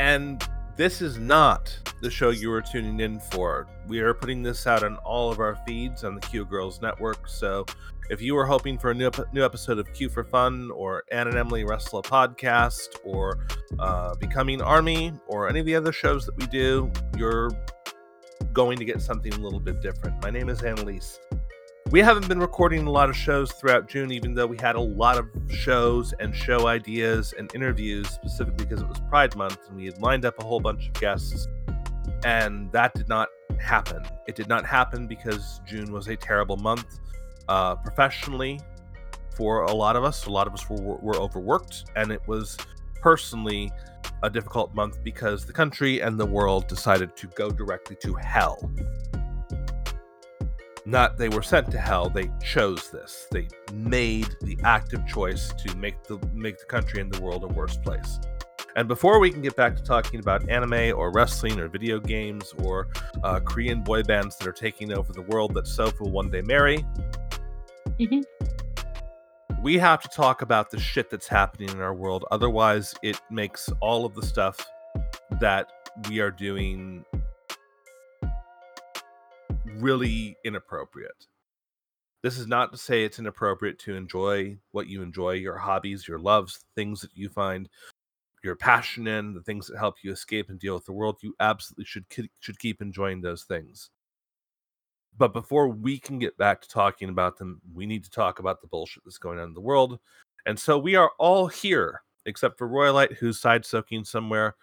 And this is not the show you were tuning in for. We are putting this out on all of our feeds on the Q Girls Network. So if you were hoping for a new, new episode of Q for Fun or Ann and Emily Wrestle a Podcast or uh, Becoming Army or any of the other shows that we do, you're going to get something a little bit different. My name is Annalise. We haven't been recording a lot of shows throughout June, even though we had a lot of shows and show ideas and interviews, specifically because it was Pride Month and we had lined up a whole bunch of guests. And that did not happen. It did not happen because June was a terrible month uh, professionally for a lot of us. A lot of us were, were overworked, and it was personally a difficult month because the country and the world decided to go directly to hell not they were sent to hell they chose this. They made the active choice to make the make the country and the world a worse place. And before we can get back to talking about anime or wrestling or video games or uh, korean boy bands that are taking over the world that soph will one day marry mm-hmm. we have to talk about the shit that's happening in our world. Otherwise it makes all of the stuff that we are doing really inappropriate. This is not to say it's inappropriate to enjoy what you enjoy, your hobbies, your loves, things that you find your passion in, the things that help you escape and deal with the world. You absolutely should should keep enjoying those things. But before we can get back to talking about them, we need to talk about the bullshit that's going on in the world. And so we are all here, except for Royalite, who's side soaking somewhere.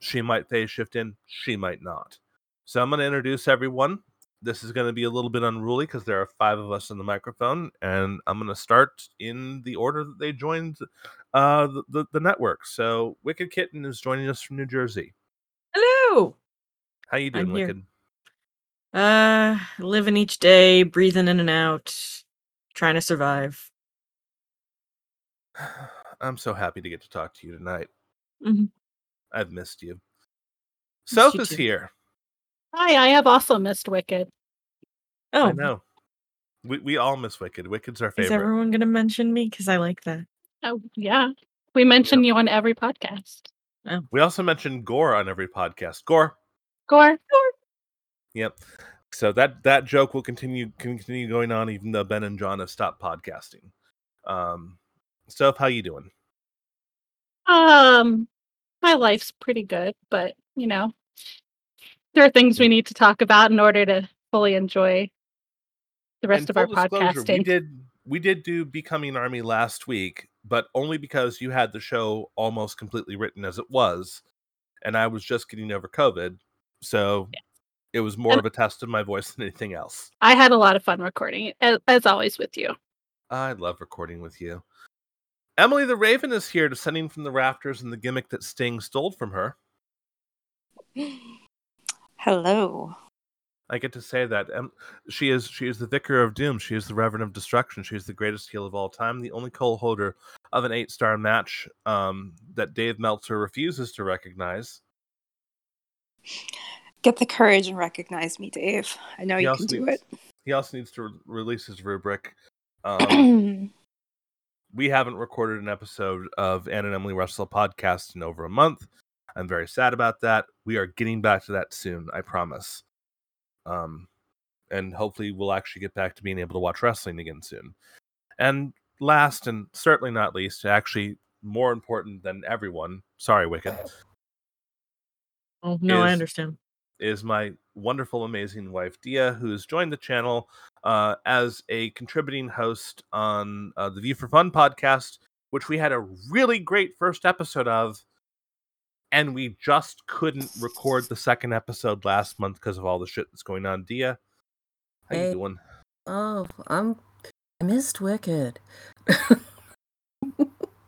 She might phase shift in, she might not. So I'm going to introduce everyone this is going to be a little bit unruly because there are five of us in the microphone, and I'm going to start in the order that they joined uh, the, the, the network. So Wicked Kitten is joining us from New Jersey. Hello. How you doing, Wicked? Uh, living each day, breathing in and out, trying to survive. I'm so happy to get to talk to you tonight. Mm-hmm. I've missed you. Soph is here. Hi, I have also missed Wicked. Oh, I know. We we all miss Wicked. Wicked's our favorite. Is everyone gonna mention me? Because I like that. Oh yeah, we mention yep. you on every podcast. Oh. We also mention Gore on every podcast. Gore. Gore. Gore. Yep. So that that joke will continue continue going on even though Ben and John have stopped podcasting. Um, Steph, how you doing? Um, my life's pretty good, but you know, there are things we need to talk about in order to fully enjoy the rest and of our podcasting. We did we did do Becoming Army last week, but only because you had the show almost completely written as it was, and I was just getting over COVID, so yeah. it was more and of a test of my voice than anything else. I had a lot of fun recording, as, as always, with you. I love recording with you. Emily the Raven is here, descending from the rafters and the gimmick that Sting stole from her. Hello. I get to say that um, she is she is the vicar of doom. She is the reverend of destruction. She is the greatest heel of all time. The only co-holder of an eight-star match um, that Dave Meltzer refuses to recognize. Get the courage and recognize me, Dave. I know he you can do needs, it. He also needs to re- release his rubric. Um, we haven't recorded an episode of Ann and Emily Wrestle podcast in over a month. I'm very sad about that. We are getting back to that soon, I promise. Um, and hopefully we'll actually get back to being able to watch wrestling again soon. And last and certainly not least, actually more important than everyone, sorry, Wicked. Oh no, is, I understand. Is my wonderful, amazing wife Dia, who's joined the channel uh, as a contributing host on uh, the View for Fun podcast, which we had a really great first episode of and we just couldn't record the second episode last month because of all the shit that's going on. Dia, how hey. you doing? Oh, I'm. I missed Wicked.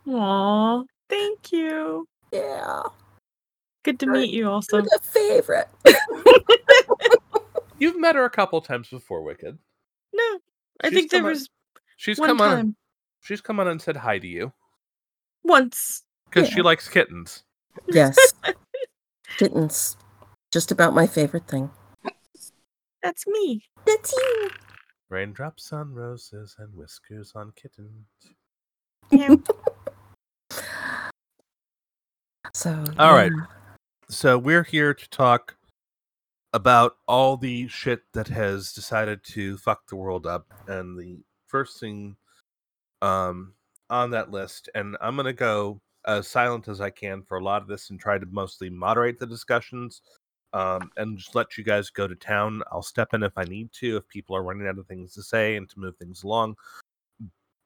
Aw, thank you. Yeah. Good to meet you. Also, You're the favorite. You've met her a couple times before, Wicked. No, I she's think there was. she's one come time. on. She's come on and said hi to you once because yeah. she likes kittens. Yes. Kittens. Just about my favorite thing. That's me. That's you. Raindrops on roses and whiskers on kittens. Yeah. so all right. so we're here to talk about all the shit that has decided to fuck the world up, and the first thing um on that list, and I'm gonna go as silent as I can for a lot of this and try to mostly moderate the discussions um, and just let you guys go to town. I'll step in if I need to, if people are running out of things to say and to move things along.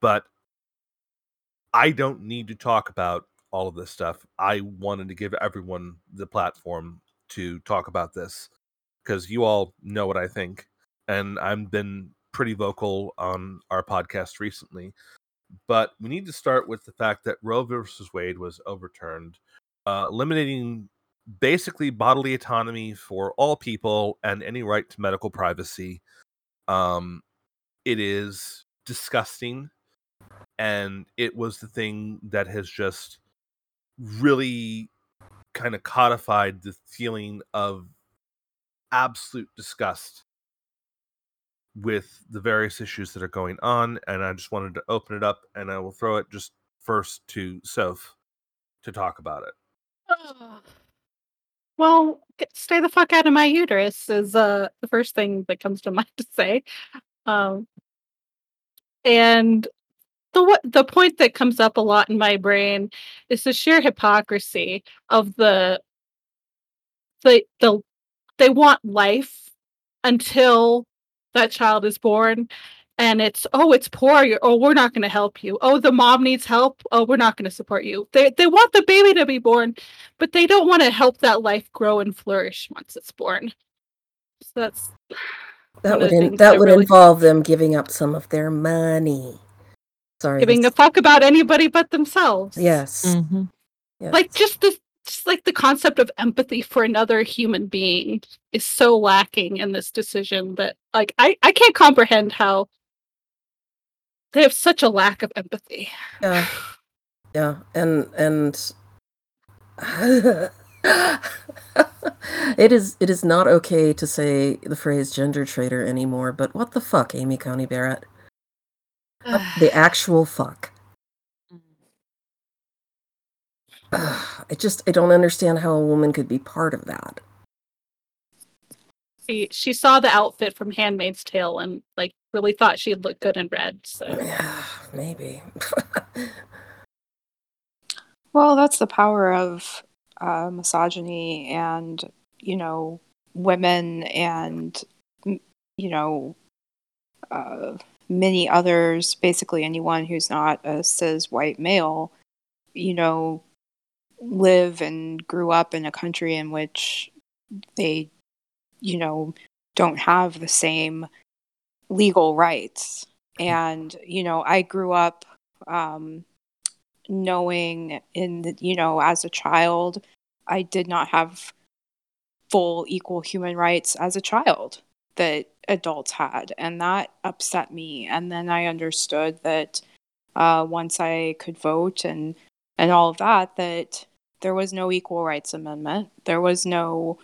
But I don't need to talk about all of this stuff. I wanted to give everyone the platform to talk about this because you all know what I think. And I've been pretty vocal on our podcast recently. But we need to start with the fact that Roe versus Wade was overturned, uh, eliminating basically bodily autonomy for all people and any right to medical privacy. Um, it is disgusting, and it was the thing that has just really kind of codified the feeling of absolute disgust with the various issues that are going on. And I just wanted to open it up, and I will throw it just first to Soph to talk about it. Well, get, stay the fuck out of my uterus is uh, the first thing that comes to mind to say. Um, and the the point that comes up a lot in my brain is the sheer hypocrisy of the the the they want life until that child is born and it's oh it's poor oh we're not going to help you. Oh the mom needs help oh we're not going to support you. They they want the baby to be born but they don't want to help that life grow and flourish once it's born. So that's that would in, that would really involve them giving up some of their money. Sorry giving a fuck about anybody but themselves. Yes. Mm-hmm. yes. Like just the just like the concept of empathy for another human being is so lacking in this decision that like I, I can't comprehend how they have such a lack of empathy. Yeah. Yeah. And and it is it is not okay to say the phrase gender traitor anymore, but what the fuck, Amy Coney Barrett? the actual fuck. I just I don't understand how a woman could be part of that. She she saw the outfit from Handmaid's Tale and like really thought she'd look good in red. So yeah, maybe. well, that's the power of uh, misogyny and you know women and you know uh, many others. Basically, anyone who's not a cis white male, you know, live and grew up in a country in which they, you know, don't have the same legal rights. And, you know, I grew up um, knowing in the, you know, as a child, I did not have full equal human rights as a child that adults had. And that upset me. And then I understood that uh, once I could vote and and all of that that there was no equal rights amendment. There was no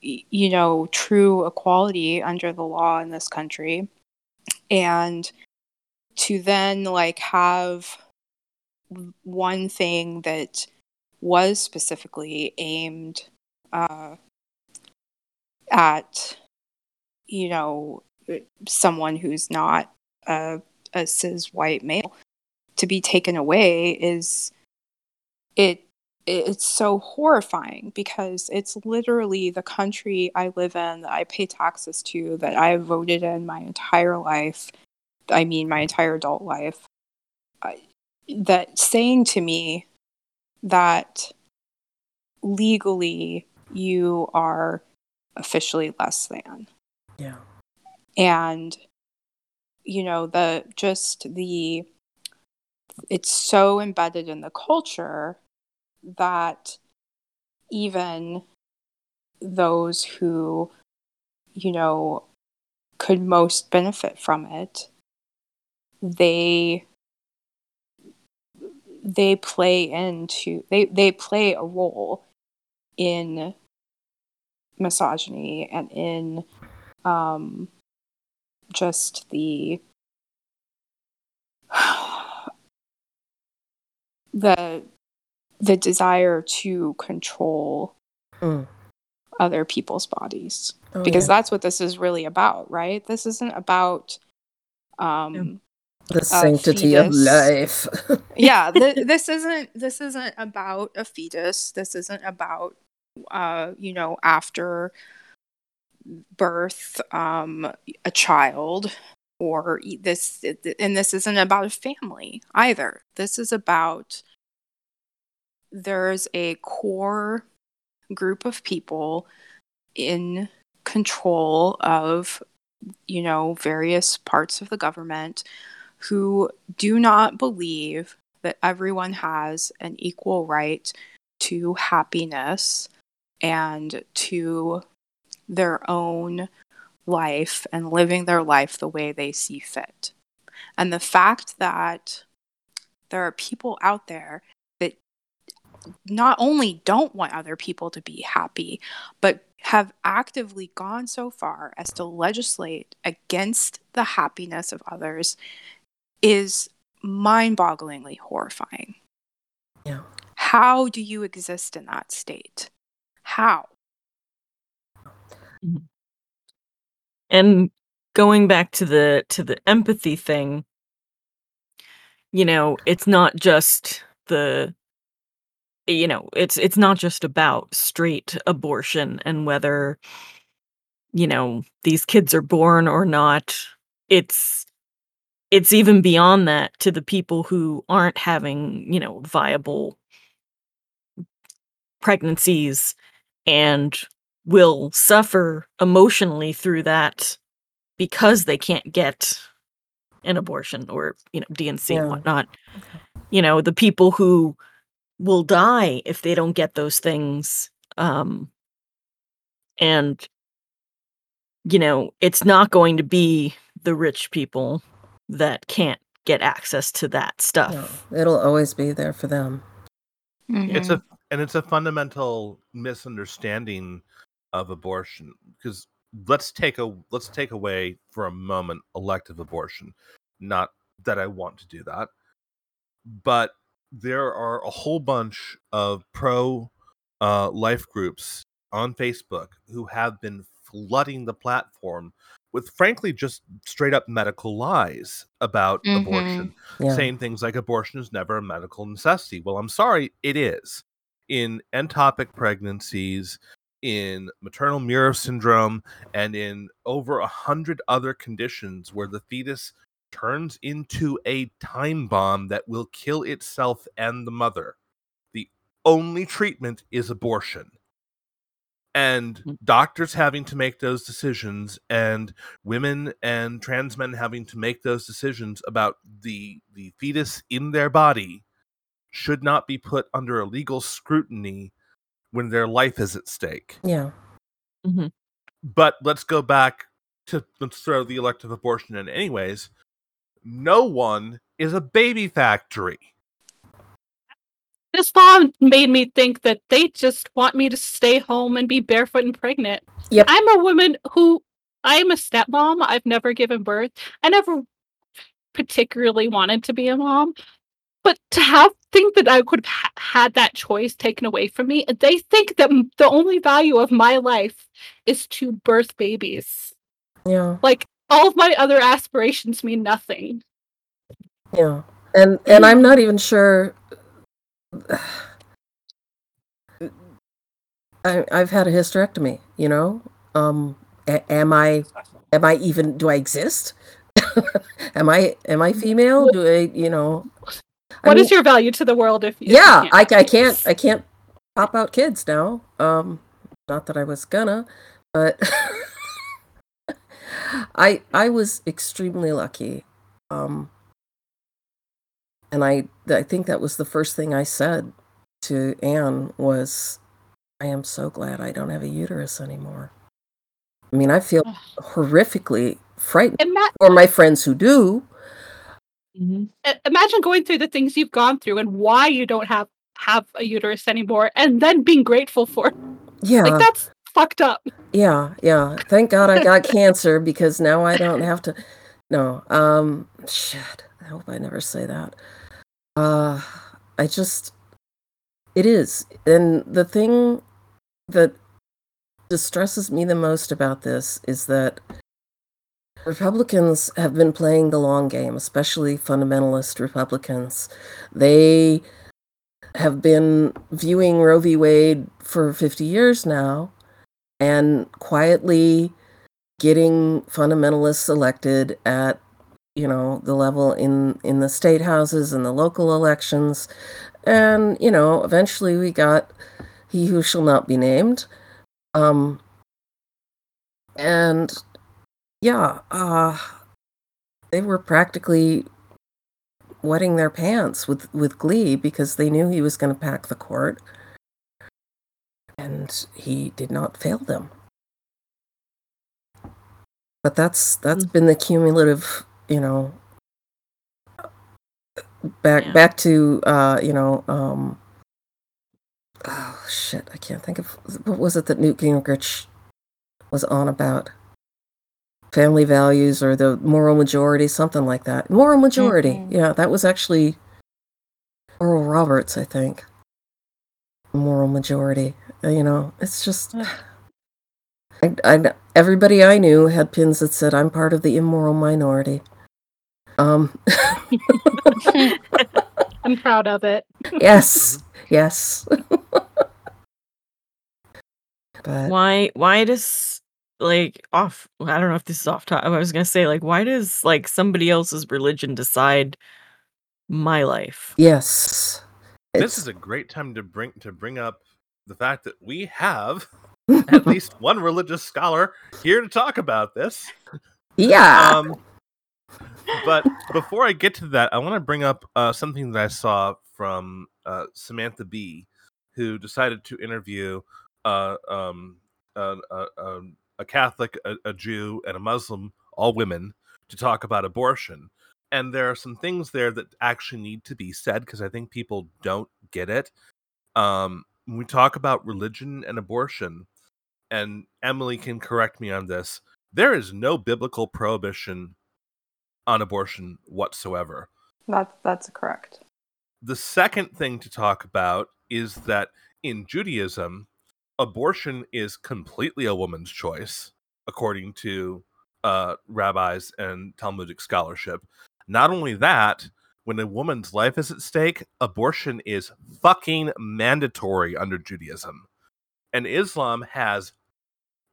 you know true equality under the law in this country. And to then like have one thing that was specifically aimed uh, at you know someone who's not a, a cis white male to be taken away is it it's so horrifying because it's literally the country I live in that I pay taxes to that I have voted in my entire life. I mean, my entire adult life. that saying to me that legally you are officially less than. Yeah. And, you know, the just the, it's so embedded in the culture that even those who, you know, could most benefit from it, they they play into they they play a role in misogyny and in um just the the the desire to control Mm. other people's bodies Oh, because yeah. that's what this is really about, right? This isn't about um the sanctity of life. yeah, th- this isn't this isn't about a fetus. This isn't about uh, you know, after birth um a child or this and this isn't about a family either. This is about there's a core group of people in control of you know various parts of the government who do not believe that everyone has an equal right to happiness and to their own life and living their life the way they see fit. And the fact that there are people out there not only don't want other people to be happy, but have actively gone so far as to legislate against the happiness of others is mind bogglingly horrifying. Yeah. How do you exist in that state? How? Mm-hmm. and going back to the to the empathy thing you know it's not just the you know it's it's not just about straight abortion and whether you know these kids are born or not it's it's even beyond that to the people who aren't having you know viable pregnancies and will suffer emotionally through that because they can't get an abortion or you know D&C Yeah. and whatnot. You know, the people who will die if they don't get those things. Um and you know, it's not going to be the rich people that can't get access to that stuff. No, it'll always be there for them. It's Mhm. a and it's a fundamental misunderstanding of abortion because let's take a let's take away for a moment elective abortion. Not that I want to do that, but there are a whole bunch of pro uh, life groups on Facebook who have been flooding the platform with frankly just straight up medical lies about Mhm. abortion Yeah. saying things like abortion is never a medical necessity. Well, I'm sorry, it is. In ectopic pregnancies, in maternal mirror syndrome, and in over a hundred other conditions where the fetus turns into a time bomb that will kill itself and the mother. The only treatment is abortion. And Mm. doctors having to make those decisions, and women and trans men having to make those decisions about the the fetus in their body should not be put under a legal scrutiny when their life is at stake. Yeah. Mhm. But let's go back to let's throw the elective abortion in anyways. No one is a baby factory. This law made me think that they just want me to stay home and be barefoot and pregnant. Yep. I'm a woman who I'm a stepmom. I've never given birth. I never particularly wanted to be a mom. But to have think that I could have had that choice taken away from me, they think that the only value of my life is to birth babies. Yeah. Like all of my other aspirations mean nothing. Yeah. And and I'm not even sure I I've had a hysterectomy, you know? Um a- am I am I even do I exist? am I am I female? Do I, you know? I What is mean, your value to the world if you yeah can't I, I can't i can't pop out kids now um not that i was gonna but i i was extremely lucky um and i i think that was the first thing i said to anne was i am so glad i don't have a uterus anymore i mean i feel horrifically frightened Ima- for my friends who do Mhm. imagine going through the things you've gone through and why you don't have have a uterus anymore and then being grateful for it. yeah like that's fucked up Yeah, yeah. Thank God I got cancer because now I don't have to. No, um, shit. I hope I never say that. Uh, I just. It is, and the thing that distresses me the most about this is that Republicans have been playing the long game, especially fundamentalist Republicans. They have been viewing Roe v. Wade for 50 years now and quietly getting fundamentalists elected at you know the level in in the state houses and the local elections. And you know eventually we got he who shall not be named. Um and yeah uh they were practically wetting their pants with with glee because they knew he was going to pack the court and he did not fail them but that's that's Mm. been the cumulative you know back Yeah. back to uh you know um oh shit i can't think of what was it that newt gingrich was on about family values or the moral majority something like that moral majority Mhm. yeah that was actually oral roberts i think moral majority Uh, you know it's just I, I, everybody I knew had pins that said, I'm part of the immoral minority. Um, I'm proud of it. yes, yes. but why why does like off i don't know if this is off top i was gonna say like why does like somebody else's religion decide my life yes, This is a great time to bring to bring up the fact that we have at least one religious scholar here to talk about this. yeah. Um, but before I get to that, I want to bring up uh, something that I saw from uh, Samantha Bee, who decided to interview uh, um, a, a, um, a Catholic, a, a Jew, and a Muslim, all women, to talk about abortion. And there are some things there that actually need to be said because I think people don't get it. Um, when we talk about religion and abortion, and Emily can correct me on this, there is no biblical prohibition on abortion whatsoever. That's that's correct. The second thing to talk about is that in Judaism, abortion is completely a woman's choice, according to uh, rabbis and Talmudic scholarship. Not only that, when a woman's life is at stake, abortion is fucking mandatory under Judaism. And Islam has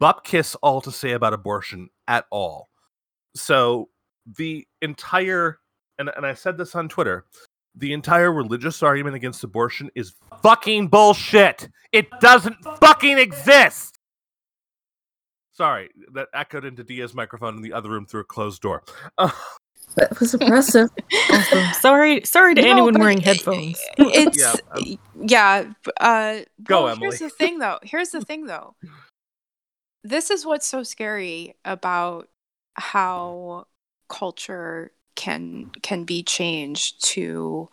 bupkiss all to say about abortion at all. So the entire and, and I said this on Twitter, the entire religious argument against abortion is fucking bullshit. It doesn't fucking exist. Sorry, that echoed into Dia's microphone in the other room through a closed door. that was impressive. Also, sorry sorry to No, anyone wearing it- headphones It's Yeah, yeah. um, b- uh, Go, well, Emily. Here's the thing, though. Here's the thing, though. This is what's so scary about how culture can can be changed to,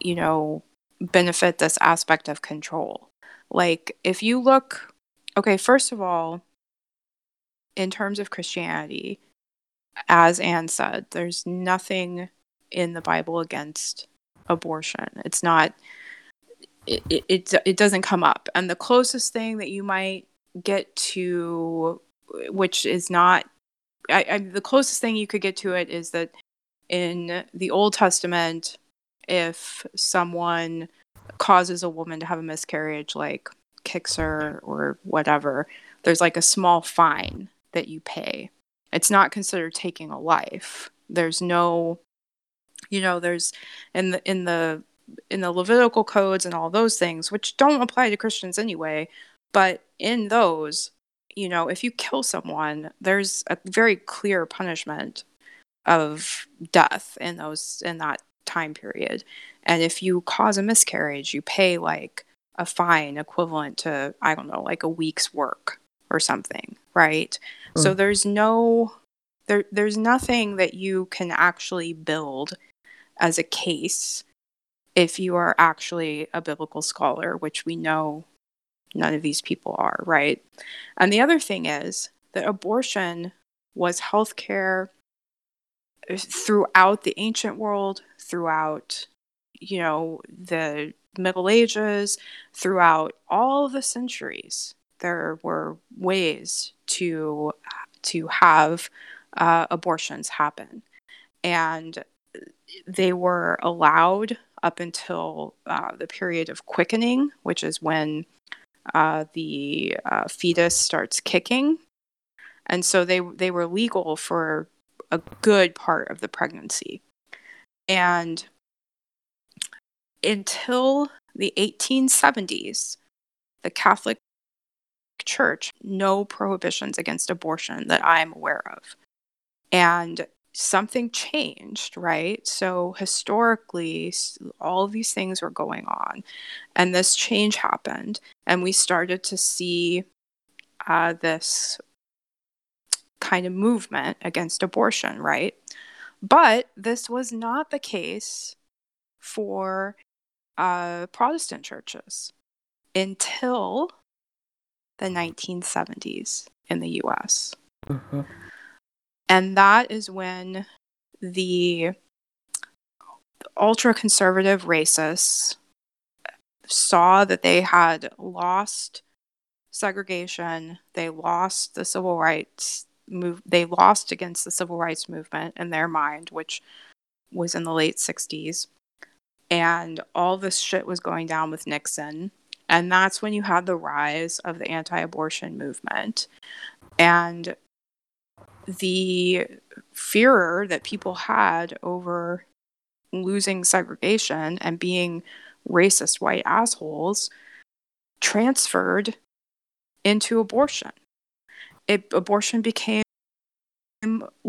you know, benefit this aspect of control. Like if you look, okay, first of all, in terms of Christianity, as Anne said, there's nothing in the Bible against abortion. It's not. It, it it doesn't come up, and the closest thing that you might get to, which is not, I, I the closest thing you could get to it is that in the Old Testament, if someone causes a woman to have a miscarriage, like kicks her or whatever, there's like a small fine that you pay. It's not considered taking a life. There's no, you know, there's in the in the in the Levitical codes and all those things, which don't apply to Christians anyway. But in those, you know, if you kill someone, there's a very clear punishment of death in those in that time period. And if you cause a miscarriage, you pay like a fine equivalent to I don't know, like a week's work or something, right? So Mm. there's no there there's nothing that you can actually build as a case if you are actually a biblical scholar, which we know none of these people are, right? And the other thing is that abortion was healthcare uh, throughout the ancient world, throughout you know the Middle Ages, throughout all the centuries. There were ways to to have uh, abortions happen, and they were allowed up until uh, the period of quickening, which is when uh, the uh, fetus starts kicking, and so they they were legal for a good part of the pregnancy, and until the 1870s, the Catholic Church no prohibitions against abortion that I'm aware of, and something changed, right? So historically, all these things were going on, and this change happened, and we started to see uh, this kind of movement against abortion, right? But this was not the case for uh, Protestant churches until the 1970s in the US. Mm-hmm. And that is when the ultra conservative racists saw that they had lost segregation, they lost the civil rights move they lost against the civil rights movement in their mind, which was in the late 60s. And all this shit was going down with Nixon. And that's when you had the rise of the anti abortion movement. And the fear that people had over losing segregation and being racist white assholes transferred into abortion. It, abortion became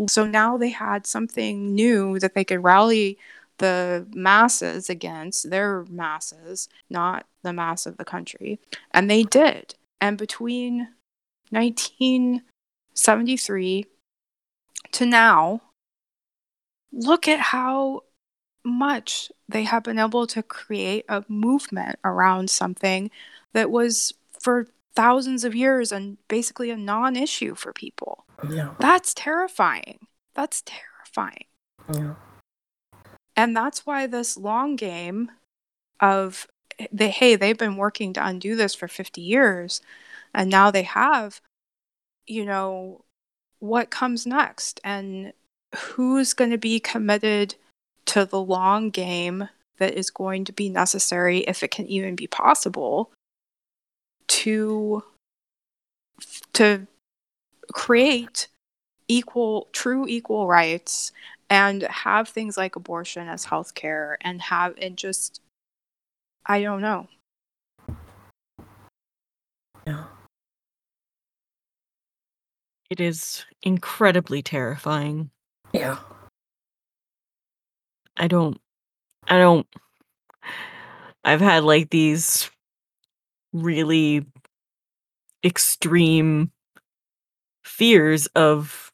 so now they had something new that they could rally the masses against their masses, not the mass of the country. And they did. And between 1973 to now, look at how much they have been able to create a movement around something that was for thousands of years and basically a non issue for people. Yeah. That's terrifying. That's terrifying. Yeah. And that's why this long game of eh, the hey, they've been working to undo this for 50 years and now they have you know what comes next? And who's going to be committed to the long game that is going to be necessary if it can even be possible to to create equal true equal rights and have things like abortion as healthcare and have and just I don't know. Yeah. It is incredibly terrifying. Yeah. I don't I don't I've had like these really extreme fears of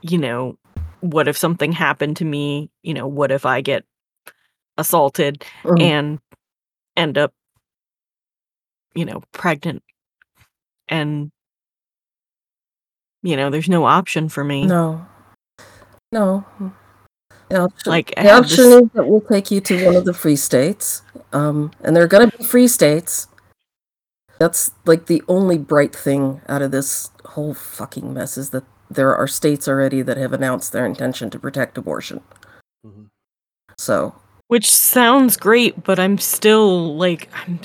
you know what if something happened to me you know what if i get assaulted Mhm. and end up you know pregnant and you know there's no option for me No. No. The option, like the option this is that we'll take you to one of the free states. Um, and there are going to be free states. That's like the only bright thing out of this whole fucking mess is that there are states already that have announced their intention to protect abortion. Mhm. So, which sounds great but i'm still like i'm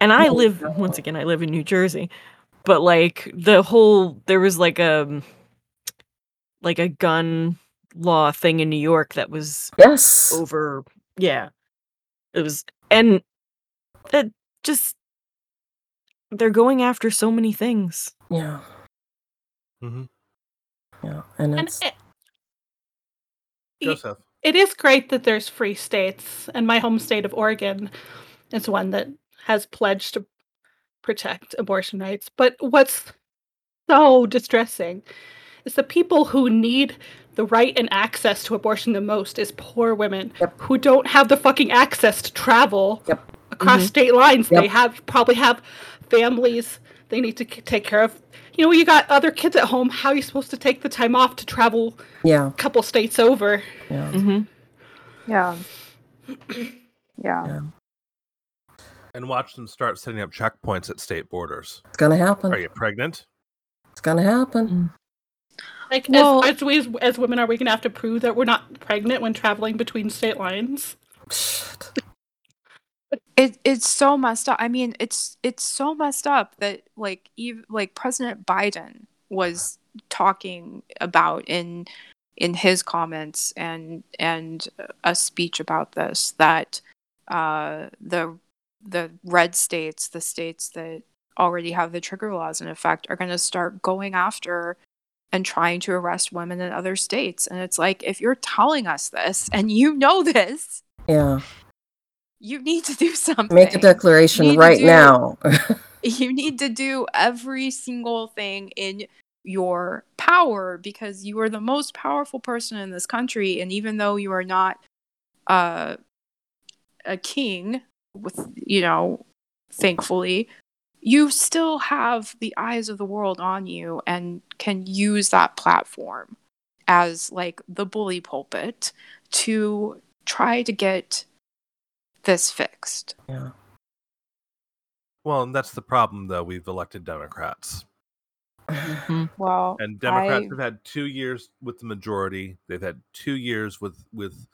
and i live once again i live in new jersey but like the whole there was like a like a gun law thing in new york that was yes. over yeah it was and that just they're going after so many things Yeah. Mhm. Yeah. And And it's it, Joseph. it is great that there's free states, and my home state of Oregon is one that has pledged to protect abortion rights. But what's so distressing is the people who need the right and access to abortion the most is poor women Yep. who don't have the fucking access to travel Yep. across Mhm. state lines. They have probably have families they need to k- take care of. You know, you got other kids at home. How are you supposed to take the time off to travel yeah. a couple states over? Yeah. mm-hmm. Yeah. Yeah. Yeah. And watch them start setting up checkpoints at state borders. It's gonna happen. Are you pregnant? It's gonna happen. Like, Well- as, as we as, as women, are we going to have to prove that we're not pregnant when traveling between state lines? It it's so messed up. I mean, it's it's so messed up that like even like President Biden was talking about in in his comments and and a speech about this that uh the the red states, the states that already have the trigger laws in effect are going to start going after and trying to arrest women in other states. And it's like if you're telling us this and you know this, Yeah. You need to do something. Make a declaration right do- now. you need to do every single thing in your power because you are the most powerful person in this country and even though you are not uh, a king with you know thankfully you still have the eyes of the world on you and can use that platform as like the bully pulpit to try to get this fixed yeah. Well, and that's the problem, though. We've elected Democrats, mm-hmm. well and Democrats I- have had two years with the majority. They've had two years with with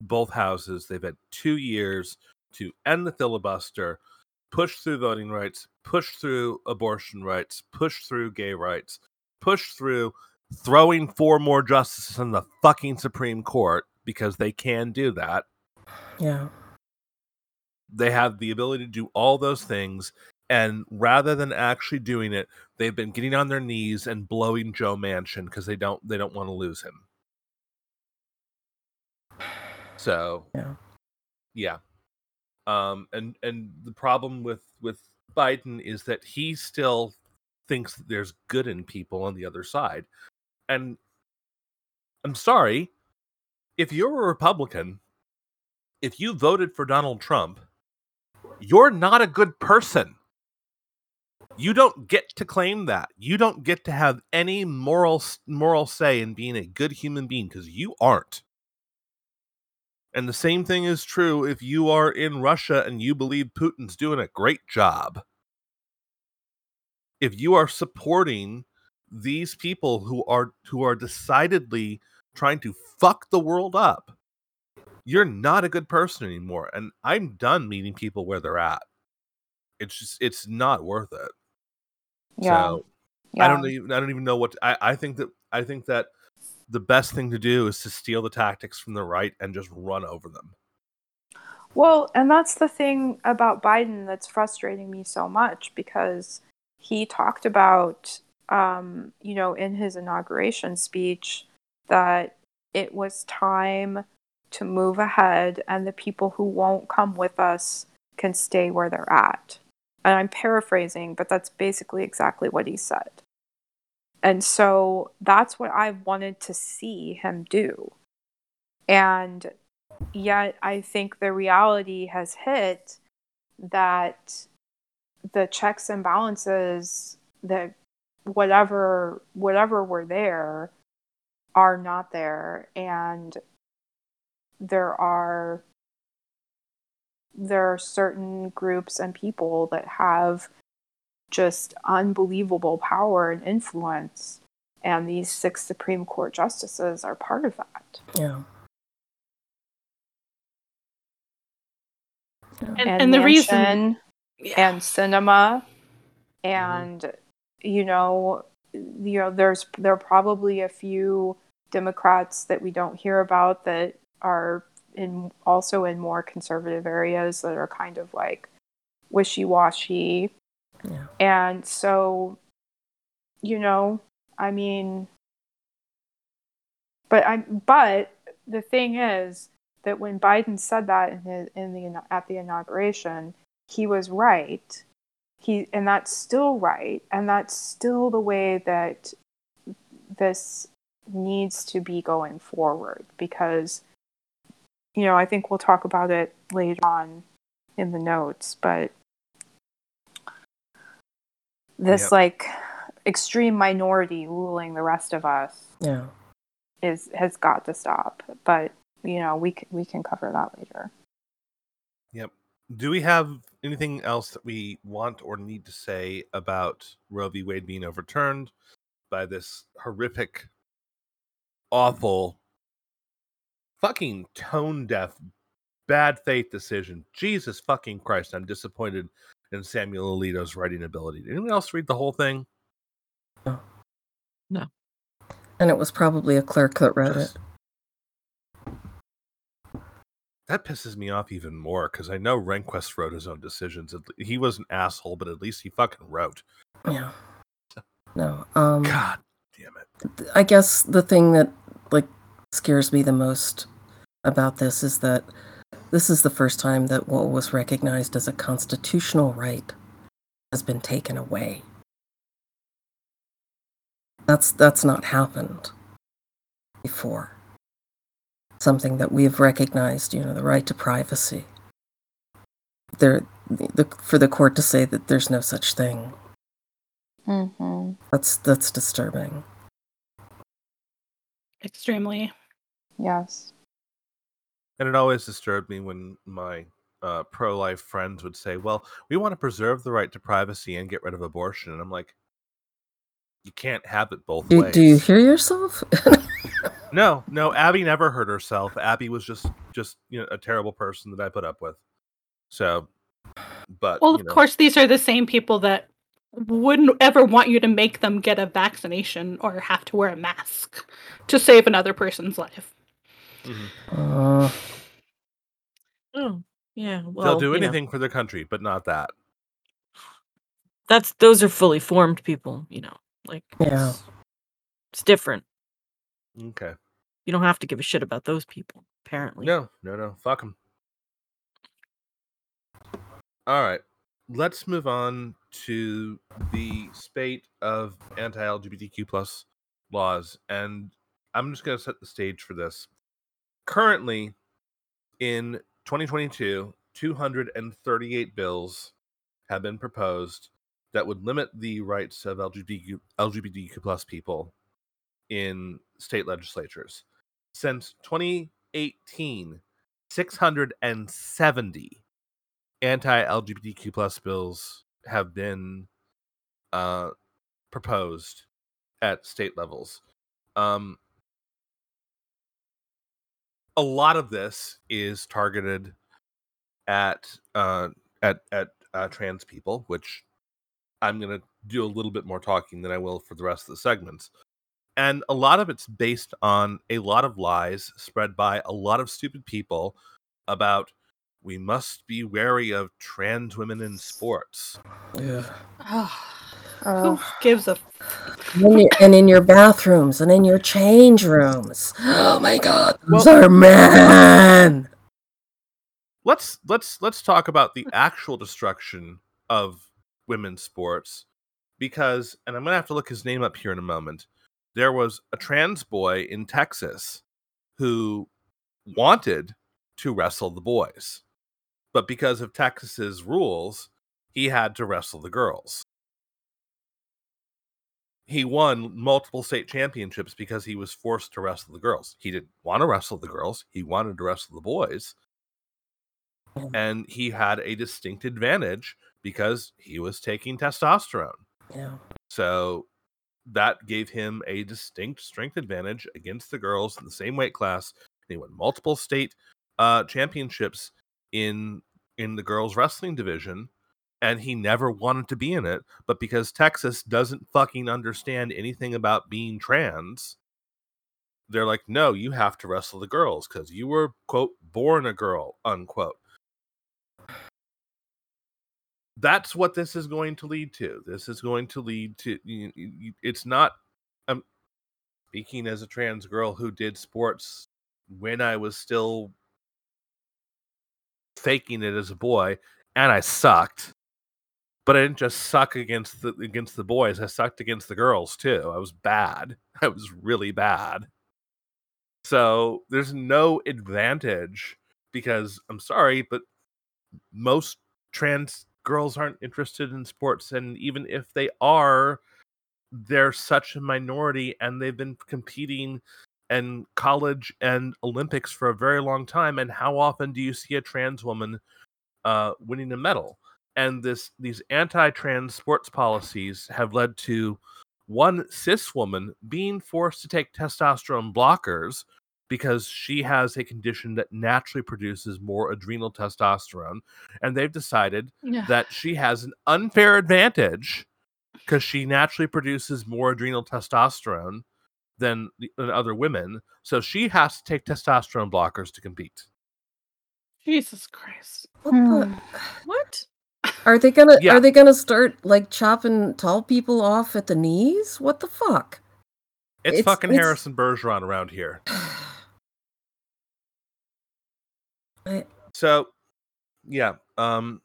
both houses. They've had two years to end the filibuster, push through voting rights, push through abortion rights, push through gay rights, push through throwing four more justices in the fucking Supreme Court because they can do that. Yeah. They have the ability to do all those things and rather than actually doing it they've been getting on their knees and blowing joe manchin because they don't they don't want to lose him. So Yeah. yeah. Um and and the problem with with biden is that he still thinks that there's good in people on the other side. And i'm sorry if you're a republican if you voted for donald trump you're not a good person. You don't get to claim that. You don't get to have any moral moral say in being a good human being because you aren't. And the same thing is true if you are in Russia and you believe Putin's doing a great job. If you are supporting these people who are who are decidedly trying to fuck the world up, you're not a good person anymore. And I'm done meeting people where they're at. It's just it's not worth it. yeah, So yeah. I don't even I don't even know what I, I think that I think that the best thing to do is to steal the tactics from the right and just run over them. Well, and that's the thing about Biden that's frustrating me so much because he talked about, um, you know, in his inauguration speech that it was time to move ahead and the people who won't come with us can stay where they're at. And I'm paraphrasing, but that's basically exactly what he said. And so that's what I wanted to see him do. And yet I think the reality has hit that the checks and balances that whatever whatever were there are not there and there are there are certain groups and people that have just unbelievable power and influence and these six supreme court justices are part of that. Yeah. And, and, the reason, Manchin and Sinema mm-hmm. and you know you know there's there are probably a few democrats that we don't hear about that are in also in more conservative areas that are kind of like wishy-washy. Yeah. and so you know i mean but i but the thing is that when biden said that in his in the at the inauguration he was right. He and that's still right. And that's still the way that this needs to be going forward because you know i think we'll talk about it later on in the notes but this Yep. like extreme minority ruling the rest of us Yeah. is has got to stop but you know we can, we can cover that later Yep. do we have anything else that we want or need to say about Roe v. Wade being overturned by this horrific, awful, fucking tone deaf, bad faith decision? Jesus fucking Christ, I'm disappointed in Samuel Alito's writing ability. Did anyone else read the whole thing? No. No. And it was probably a clerk that wrote it. That pisses me off even more because I know Rehnquist wrote his own decisions. He was an asshole, but at least he fucking wrote. Yeah. No. Um God damn it. I guess the thing that like scares me the most about this is that this is the first time that what was recognized as a constitutional right has been taken away. That's that's not happened before. Something that we have recognized, you know, the right to privacy. There, the, for the court to say that there's no such thing, hmm that's that's disturbing. Extremely. Yes. And it always disturbed me when my uh, pro life friends would say, Well, we want to preserve the right to privacy and get rid of abortion. And I'm like, You can't have it both Do, ways. do you hear yourself? No, no, Abby never hurt herself. Abby was just just you know a terrible person that I put up with. So but Well, you of know, course, these are the same people that wouldn't ever want you to make them get a vaccination or have to wear a mask to save another person's life. Mhm. Uh, Oh, yeah. Well, they'll do you know, anything for their country, but not that. that's those are fully formed people. You know, like Yeah. it's, it's different. Okay. You don't have to give a shit about those people. Apparently, No, no, no. Fuck them. All right. Let's move on to the spate of anti-LGBTQ plus laws, and I'm just going to set the stage for this. Currently, in 2022, 238 bills have been proposed that would limit the rights of LGBTQ, LGBTQ plus people in state legislatures. Since 2018, 670 anti-LGBTQ plus bills have been uh, proposed at state levels. Um, a lot of this is targeted at uh, at at uh, trans people, which I'm going to do a little bit more talking than I will for the rest of the segments. And a lot of it's based on a lot of lies spread by a lot of stupid people about we must be wary of trans women in sports. yeah. Who Oh, gives a And in, your, and in your bathrooms and in your change rooms. Oh my god, those Well- are men. let's let's let's talk about the actual destruction of women's sports because and i'm gonna have to look his name up here in a moment there was a trans boy in texas who wanted to wrestle the boys but because of texas's rules he had to wrestle the girls he won multiple state championships because he was forced to wrestle the girls he didn't want to wrestle the girls he wanted to wrestle the boys and he had a distinct advantage because he was taking testosterone. Yeah. So that gave him a distinct strength advantage against the girls in the same weight class. He won multiple state uh, championships in in the girls wrestling division, and he never wanted to be in it. But because Texas doesn't fucking understand anything about being trans, they're like, no, you have to wrestle the girls because you were quote born a girl unquote that's what this is going to lead to. This is going to lead to you, you- it's not I'm speaking as a trans girl who did sports when I was still faking it as a boy and I sucked. But I didn't just suck against the against the boys. I sucked against the girls too. I was bad. I was really bad. So there's no advantage because I'm sorry, but most trans girls aren't interested in sports and even if they are they're such a minority and they've been competing in college and olympics for a very long time and how often do you see a trans woman uh, winning a medal. And this these anti-trans sports policies have led to one cis woman being forced to take testosterone blockers because she has a condition that naturally produces more adrenal testosterone. And they've decided Yeah. that she has an unfair advantage because she naturally produces more adrenal testosterone than, the- than other women. So she has to take testosterone blockers to compete. Jesus Christ. What the- hmm. What? Are they gonna Yeah. are they gonna start like chopping tall people off at the knees? What the fuck? It's, It's- fucking it's- Harrison Bergeron around here. I, So, yeah, um,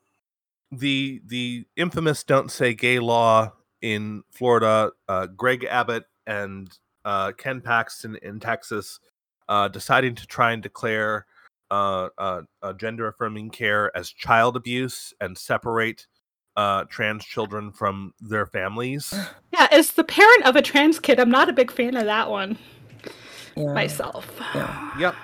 the the infamous "Don't Say Gay" law in Florida, uh, Greg Abbott and uh, Ken Paxton in Texas, uh, deciding to try and declare uh, uh, uh, gender affirming care as child abuse and separate uh, trans children from their families. Yeah, as the parent of a trans kid, I'm not a big fan of that one yeah. myself. Yeah. Yep.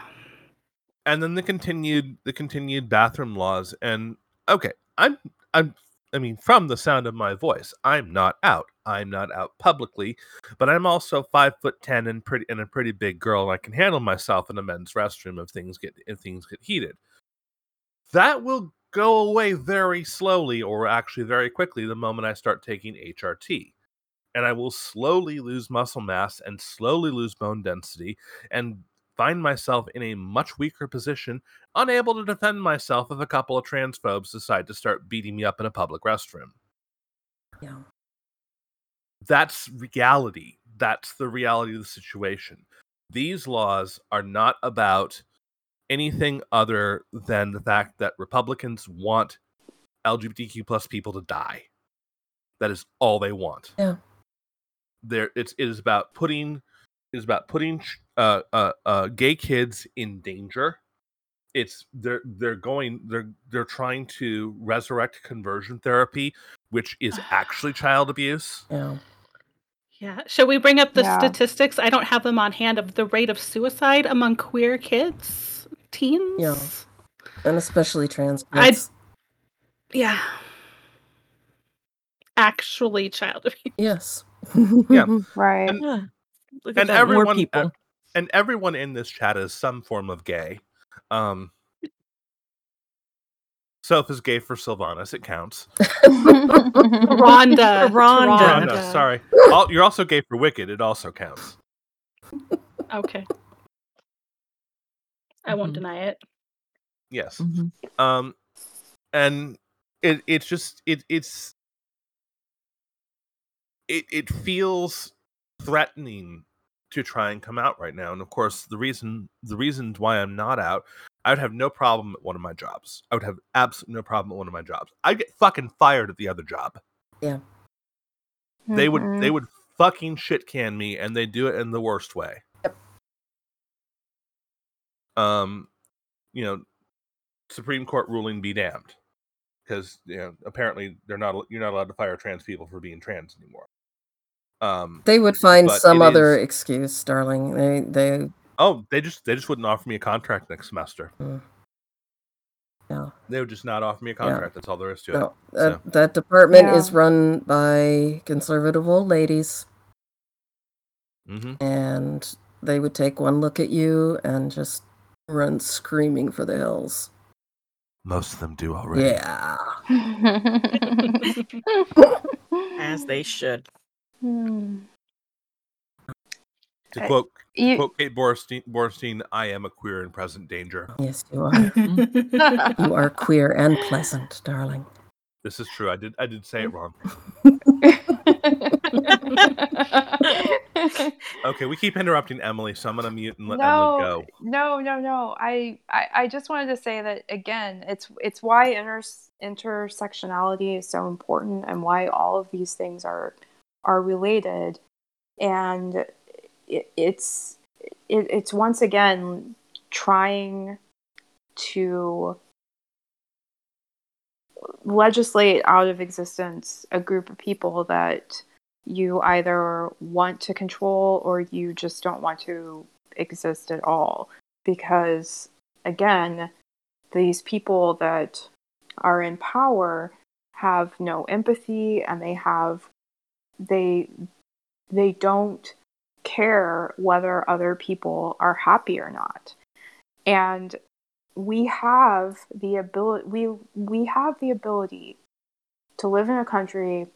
And then the continued the continued bathroom laws and okay, I'm I'm I mean from the sound of my voice, I'm not out. I'm not out publicly, but I'm also five foot ten and pretty and a pretty big girl and I can handle myself in a men's restroom if things get if things get heated. That will go away very slowly or actually very quickly the moment I start taking HRT. And I will slowly lose muscle mass and slowly lose bone density and find myself in a much weaker position, unable to defend myself if a couple of transphobes decide to start beating me up in a public restroom. Yeah. That's reality. That's the reality of the situation. These laws are not about anything other than the fact that Republicans want LGBTQ plus people to die. That is all they want. Yeah. There, it's it is about putting is about putting uh, uh, uh, gay kids in danger. It's they're they're going they're they're trying to resurrect conversion therapy, which is actually child abuse. Yeah. Yeah. Shall we bring up the Yeah. statistics? I don't have them on hand of the rate of suicide among queer kids, teens. Yeah. And especially trans I'd- Yeah. Actually, child abuse. Yes. Yeah. Right. And- Yeah. Look at and that. More everyone- people. And everyone in this chat is some form of gay. Um, Soph is gay for Sylvanas. It counts. Rhonda. Rhonda. Rhonda, Rhonda. sorry. Al- You're also gay for Wicked. It also counts. Okay. I won't Mhm. deny it. Yes. Mhm. um and it it's just it it's it it feels threatening to try and come out right now and of course the reason the reasons why i'm not out i would have no problem at one of my jobs i would have absolutely no problem at one of my jobs i'd get fucking fired at the other job Yeah. they would Mhm. they would fucking shit can me and they do it in the worst way Yep. um you know supreme court ruling be damned because you know apparently they're not you're not allowed to fire trans people for being trans anymore um They would find some other is- excuse, darling. They they oh they just they just wouldn't offer me a contract next semester no. they would just not offer me a contract that's all there is to it No, that, So- that department is run by conservative old ladies, hmm and they would take one look at you and just run screaming for the hills. most of them do already Yeah. As they should. Hmm. to I- quote You- quote kate bornstein, bornstein i am a queer in present danger Yes, you are. you are queer and pleasant, darling. this is true i did i did say it wrong okay we keep interrupting emily so i'm gonna mute and let emily go no, no, no. I, I, I just wanted to say that again. It's it's why inter- intersectionality is so important, and why all of these things are are related, and it, it's it, it's once again trying to legislate out of existence a group of people that you either want to control or you just don't want to exist at all. Because again these people that are in power have no empathy and they have they they don't care whether other people are happy or not and we have the ability we we have the ability to live in a country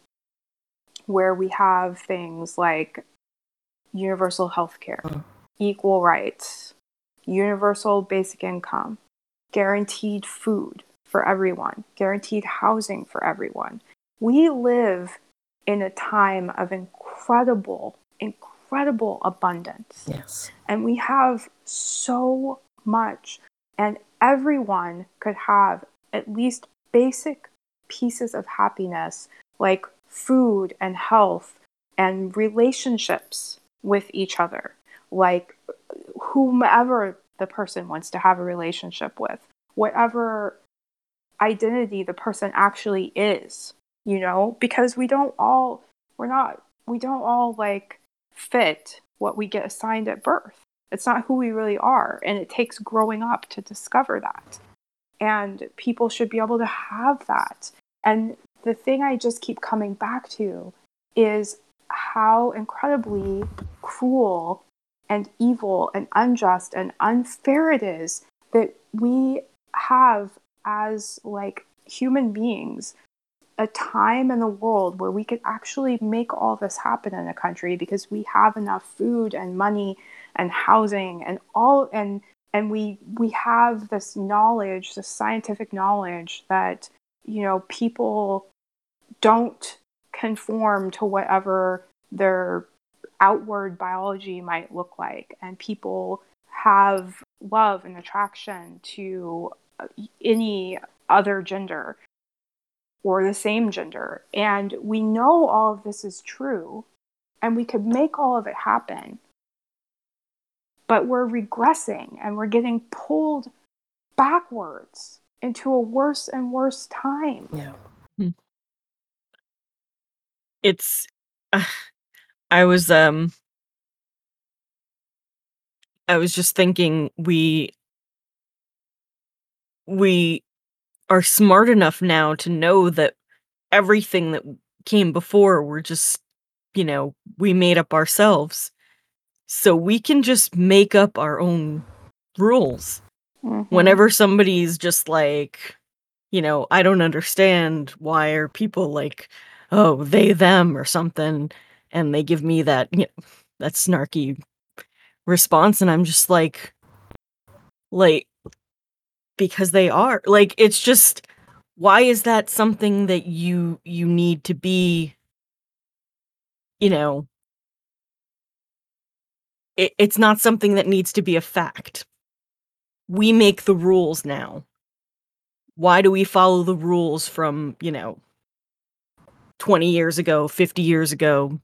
where we have things like universal health care, Mm. equal rights, universal basic income, guaranteed food for everyone, guaranteed housing for everyone. We live in a time of incredible, incredible abundance. Yes. And we have so much, and everyone could have at least basic pieces of happiness like food and health and relationships with each other, like whomever the person wants to have a relationship with, whatever identity the person actually is, you know, because we don't all, we're not, we don't all like fit what we get assigned at birth. It's not who we really are. And it takes growing up to discover that. And people should be able to have that. And the thing I just keep coming back to is how incredibly cruel and evil and unjust and unfair it is that we have as like human beings a time in the world where we could actually make all this happen in a country because we have enough food and money and housing and all and and we we have this knowledge this scientific knowledge that you know people don't conform to whatever their outward biology might look like. And people have love and attraction to uh, any other gender or the same gender. And we know all of this is true and we could make all of it happen. But we're regressing and we're getting pulled backwards into a worse and worse time. Yeah. it's uh, i was um i was just thinking we we are smart enough now to know that everything that came before were just you know we made up ourselves so we can just make up our own rules Mhm. whenever somebody's just like you know i don't understand why are people like oh they them or something and they give me that you know that snarky response and i'm just like like because they are. Like it's just why is that something that you you need to be you know it, it's not something that needs to be a fact. We make the rules now. Why do we follow the rules from you know 20 years ago 50 years ago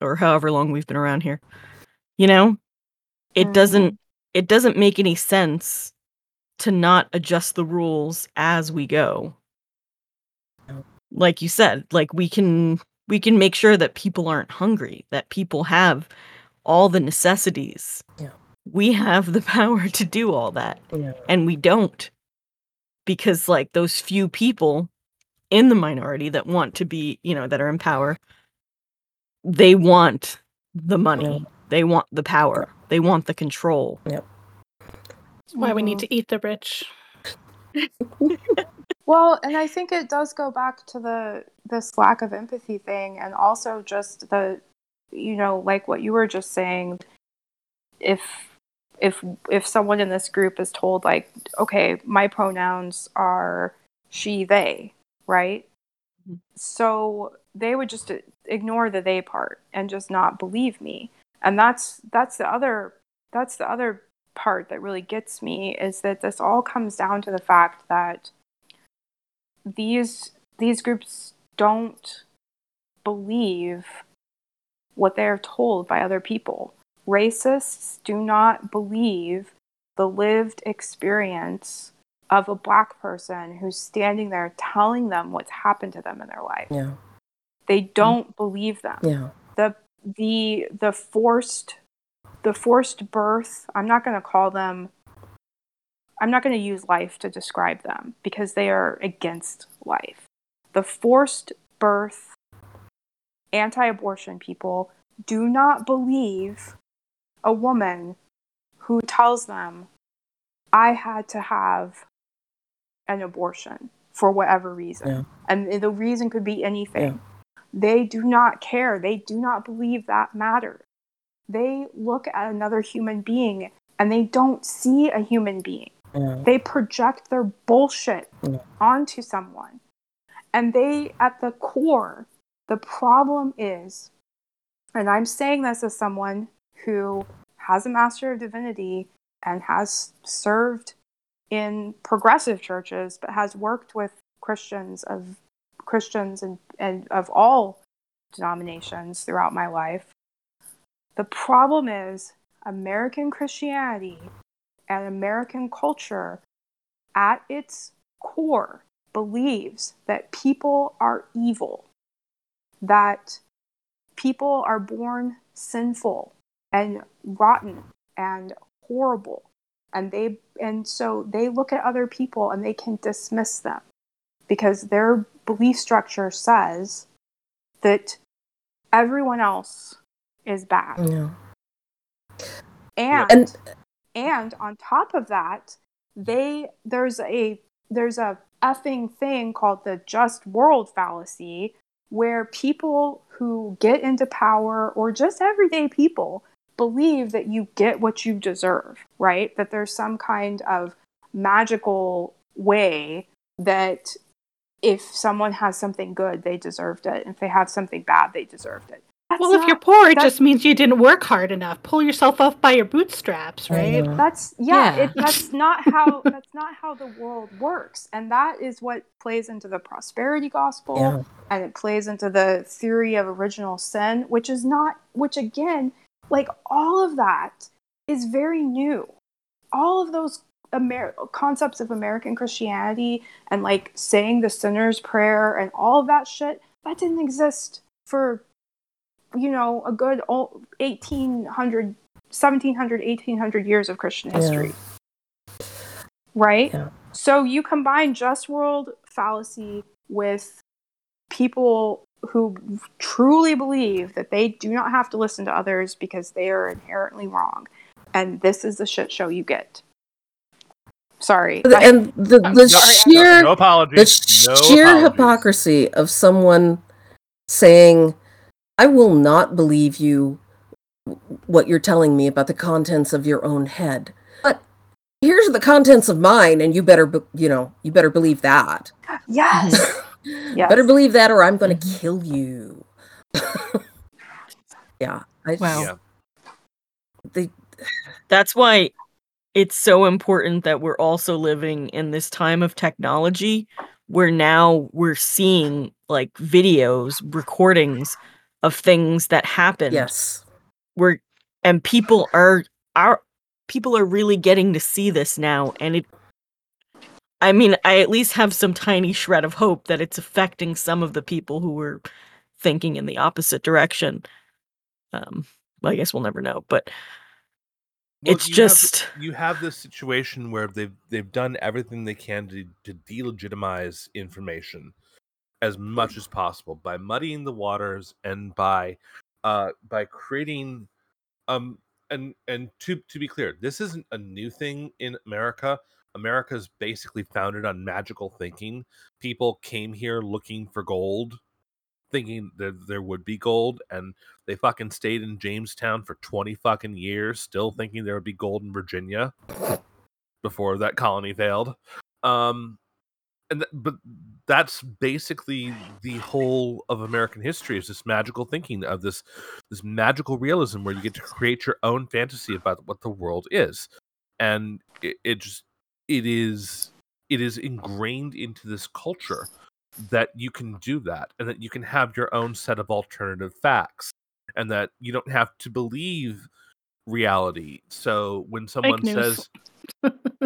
or however long we've been around here? You know? It Mhm. doesn't it doesn't make any sense to not adjust the rules as we go. Like you said like we can we can make sure that people aren't hungry that people have all the necessities. Yeah. we have the power to do all that Yeah. and we don't because like those few people in the minority that want to be you know that are in power they want the money. Yeah. they want the power. They want the control. That's why we need Mhm. to eat the rich. Well, and I think it does go back to the this lack of empathy thing and also just the you know, like what you were just saying, if if if someone in this group is told like, okay, my pronouns are she, they, right? Mhm. So they would just ignore the they part and just not believe me. And that's that's the other that's the other part that really gets me is that this all comes down to the fact that these these groups don't believe what they are told by other people. Racists do not believe the lived experience of a black person who's standing there telling them what's happened to them in their life. Yeah. They don't mm. believe them Yeah. the the the forced the forced birth i'm not going to call them I'm not going to use life to describe them because they are against life. The forced birth anti abortion people do not believe a woman who tells them, I had to have an abortion for whatever reason. Yeah. And the reason could be anything. Yeah. They do not care. They do not believe that matters. They look at another human being and they don't see a human being. They project their bullshit onto someone. And they, at the core, the problem is, and I'm saying this as someone who has a Master of Divinity and has served in progressive churches, but has worked with Christians of Christians and, and of all denominations throughout my life. The problem is American Christianity and American culture at its core believes that people are evil, that people are born sinful and rotten and horrible. And they and so they look at other people and they can dismiss them because their belief structure says that everyone else is bad. Yeah. And And and on top of that they there's a there's a effing thing called the just world fallacy where people who get into power or just everyday people believe that you get what you deserve right that there's some kind of magical way that if someone has something good they deserved it if they have something bad they deserved it That's well, if you're poor, it just means you didn't work hard enough. Pull yourself up by your bootstraps, right? That's yeah, Yeah. It, that's not how that's not how the world works, and that is what plays into the prosperity gospel, Yeah. and it plays into the theory of original sin, which is not, which again, like all of that is very new. All of those Amer- concepts of American Christianity and like saying the sinner's prayer and all of that shit that didn't exist for you know a good old 1800 1700 1800 years of christian Yeah. history right Yeah. so you combine just world fallacy with people who truly believe that they do not have to listen to others because they are inherently wrong and this is the shit show you get sorry and the, I'm the sorry, I'm- sheer no apologies. the no sheer apologies. hypocrisy of someone saying, "I will not believe you what you're telling me about the contents of your own head." But here's the contents of mine and you better be- you know, you better believe that. yes Yes. Better believe that or I'm going to Mhm. kill you. yeah. I Wow. Yeah. They, That's why it's so important that we're also living in this time of technology where now we're seeing like videos, recordings of things that happen. yes. where and people are are people are really getting to see this now and it I mean, I at least have some tiny shred of hope that it's affecting some of the people who were thinking in the opposite direction. Um, well, I guess we'll never know, but Well, it's you have- just you have this situation where they've they've done everything they can to to delegitimize information as much as possible by muddying the waters and by uh by creating um and and to to be clear this isn't a new thing in america america's basically founded on magical thinking people came here looking for gold thinking that there would be gold and they fucking stayed in Jamestown for 20 fucking years, still thinking there would be gold in Virginia before that colony failed. Um, and th- but that's basically the whole of American history is this magical thinking of this this magical realism where you get to create your own fantasy about what the world is, and it, it just it is it is ingrained into this culture that you can do that and that you can have your own set of alternative facts and that you don't have to believe reality. So when someone says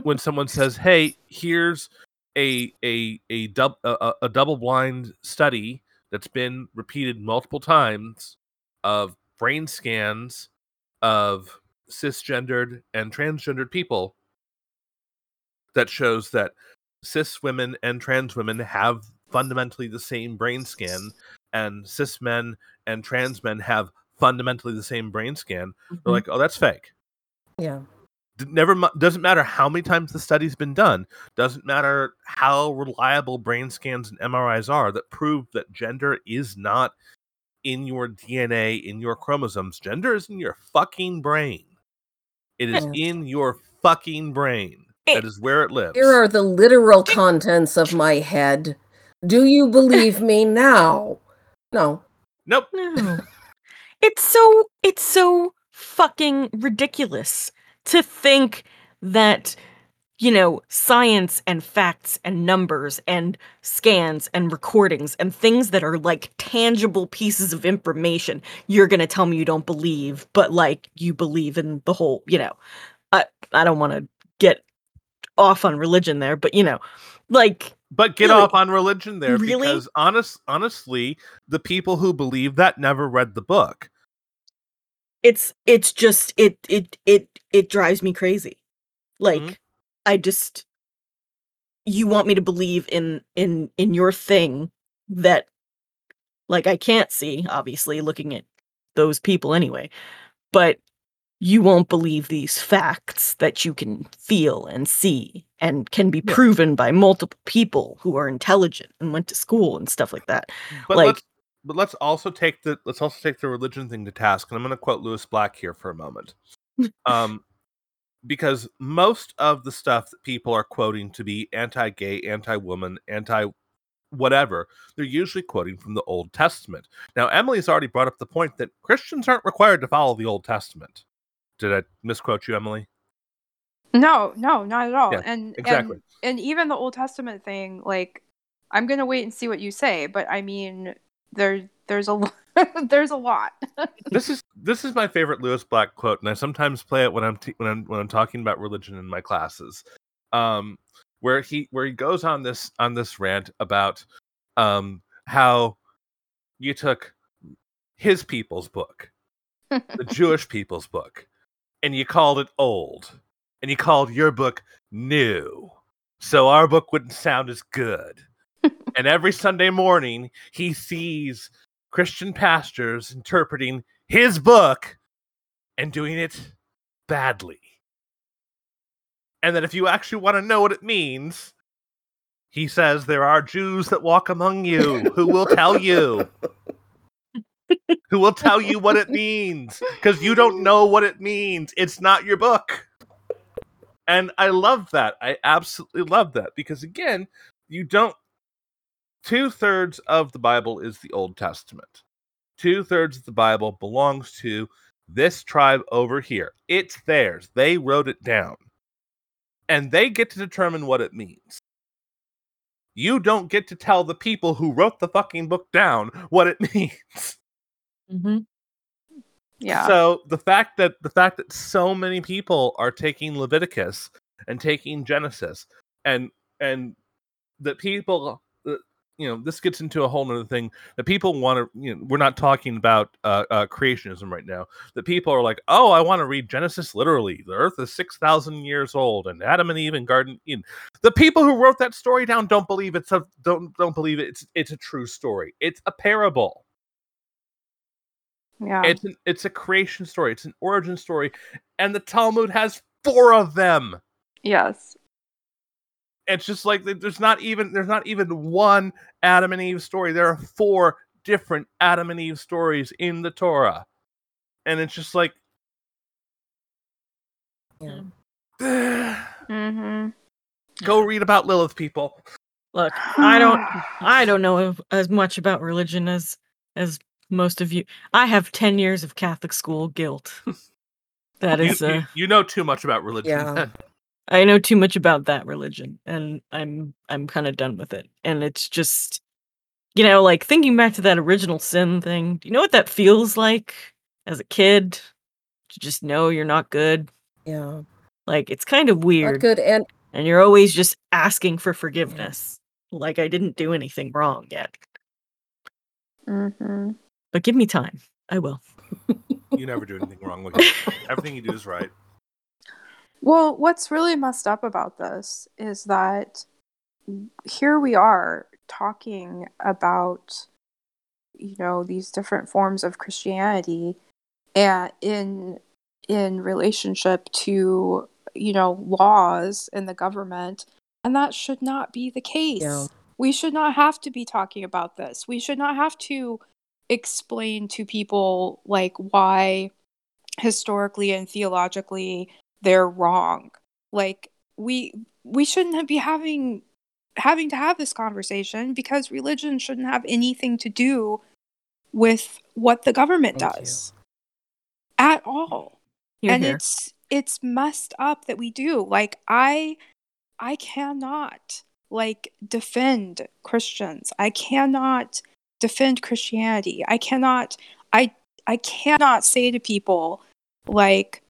when someone says, "Hey, here's a a a, dub, a, a- double blind study that's been repeated multiple times of brain scans of cisgendered and transgendered people that shows that cis women and trans women have fundamentally the same brain scan, and cis men and trans men have fundamentally the same brain scan. They're Mhm. like, oh, that's fake. Yeah. D- Never mu- doesn't matter how many times the study's been done. Doesn't matter how reliable brain scans and MRIs are that prove that gender is not in your DNA, in your chromosomes. Gender is in your fucking brain. It is in your fucking brain. Eh, that is where it lives. Here are the literal contents of my head. Do you believe me now? No. nope. No. it's so it's so fucking ridiculous to think that you know science and facts and numbers and scans and recordings and things that are like tangible pieces of information you're going to tell me you don't believe but like you believe in the whole you know i i don't want to get off on religion there but you know like But get Really? off on religion there Really? because honest honestly, the people who believe that never read the book. It's it's just it it it it drives me crazy. Like Mhm. i just you want me to believe in in in your thing that like i can't see obviously looking at those people anyway but you won't believe these facts that you can feel and see and can be proven by multiple people who are intelligent and went to school and stuff like that. But Like- but let's also take the let's also take the religion thing to task. And I'm going to quote Lewis Black here for a moment. um, because most of the stuff that people are quoting to be anti-gay, anti-woman, anti whatever, they're usually quoting from the Old Testament. Now, Emily's already brought up the point that Christians aren't required to follow the Old Testament. Did I misquote you, Emily? No, no, not at all. Yeah, and exactly. and and even the Old Testament thing, like I'm gonna wait and see what you say, but I mean, there there's a there's a lot. this is this is my favorite Lewis Black quote, and I sometimes play it when I'm t- when I'm when I'm talking about religion in my classes. Um, where he where he goes on this on this rant about um how you took his people's book, the Jewish people's book, and you called it old, and you called your book new, so our book wouldn't sound as good. And every Sunday morning, he sees Christian pastors interpreting his book and doing it badly. And that if you actually want to know what it means, he says there are Jews that walk among you who will tell you. who will tell you what it means because you don't know what it means. It's not your book. And I love that. I absolutely love that because, again, you don't. Two thirds of the Bible is the Old Testament. Two thirds of the Bible belongs to this tribe over here. It's theirs. They wrote it down. And they get to determine what it means. You don't get to tell the people who wrote the fucking book down what it means. mm-hmm. yeah. So the fact that the fact that so many people are taking Leviticus and taking Genesis and and that people you know this gets into a whole nother thing that people want to you know we're not talking about uh, uh creationism right now that people are like oh i want to read genesis literally the earth is 6000 years old and adam and eve and garden eden the people who wrote that story down don't believe it's a don't don't believe it. it's it's a true story it's a parable yeah. it's an, it's a creation story. It's an origin story, and the Talmud has four of them. yes. It's just like there's not even there's not even one Adam and Eve story. There are four different Adam and Eve stories in the Torah, and it's just like Yeah. Mm-hmm. go read about Lilith, people. look i don't I don't know as much about religion as as most of you. I have 10 years of Catholic school guilt. That You, is you, uh you know too much about religion. Yeah. I know too much about that religion and I'm I'm kind of done with it. And it's just you know, like thinking back to that original sin thing. Do you know what that feels like as a kid? To just know you're not good. Yeah. Like it's kind of Not weird good. And and you're always just asking for forgiveness. Like I didn't do anything wrong yet. Mm-hmm. But give me time. I will. you never do anything wrong with. Everything you do is right. Well, what's really messed up about this is that here we are talking about you know these different forms of Christianity and in in relationship to you know laws in the government and that should not be the case. Yeah. We should not have to be talking about this. We should not have to explain to people like why historically and theologically they're wrong. Like we we shouldn't be having having to have this conversation because religion shouldn't have anything to do with what the government Thank you. does at all Here, and here. it's it's messed up that we do like i i cannot like defend christians i cannot defend christianity i cannot i i cannot say to people like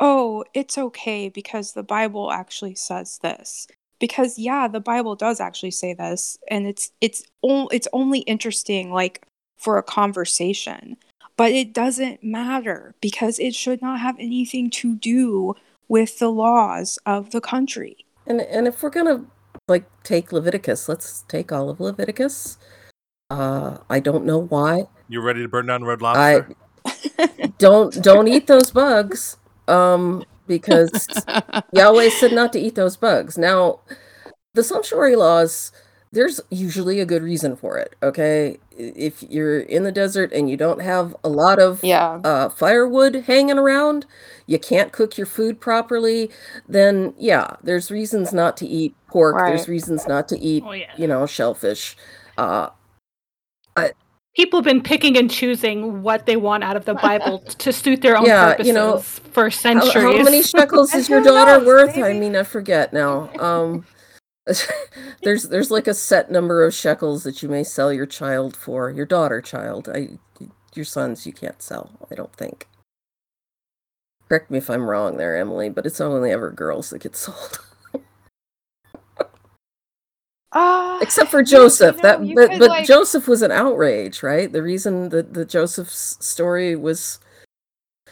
oh it's okay because the bible actually says this because yeah the bible does actually say this and it's it's o- it's only interesting like for a conversation but it doesn't matter because it should not have anything to do with the laws of the country And and if we're gonna like take Leviticus, let's take all of Leviticus. Uh, I don't know why. You're ready to burn down Red I Lobster? don't don't eat those bugs. Um, because Yahweh said not to eat those bugs. Now, the sumptuary laws, there's usually a good reason for it. Okay, if you're in the desert and you don't have a lot of yeah uh, firewood hanging around, you can't cook your food properly, then yeah, there's reasons not to eat pork. There's reasons not to eat, Oh yeah. you know, shellfish. Uh, People have been picking and choosing what they want out of the Bible to suit their own Yeah, purposes you know, for how, centuries. how many shekels is your daughter knows, worth? I maybe- mean, I forget now. Um, there's there's like a set number of shekels that you may sell your child for, your daughter child. I, your sons you can't sell. I don't think. Correct me if I'm wrong there, Emily, but it's only ever girls that get sold. Uh, except for you- you Joseph. know, that you but could, but like- Joseph was an outrage, right? The reason that the Joseph's story was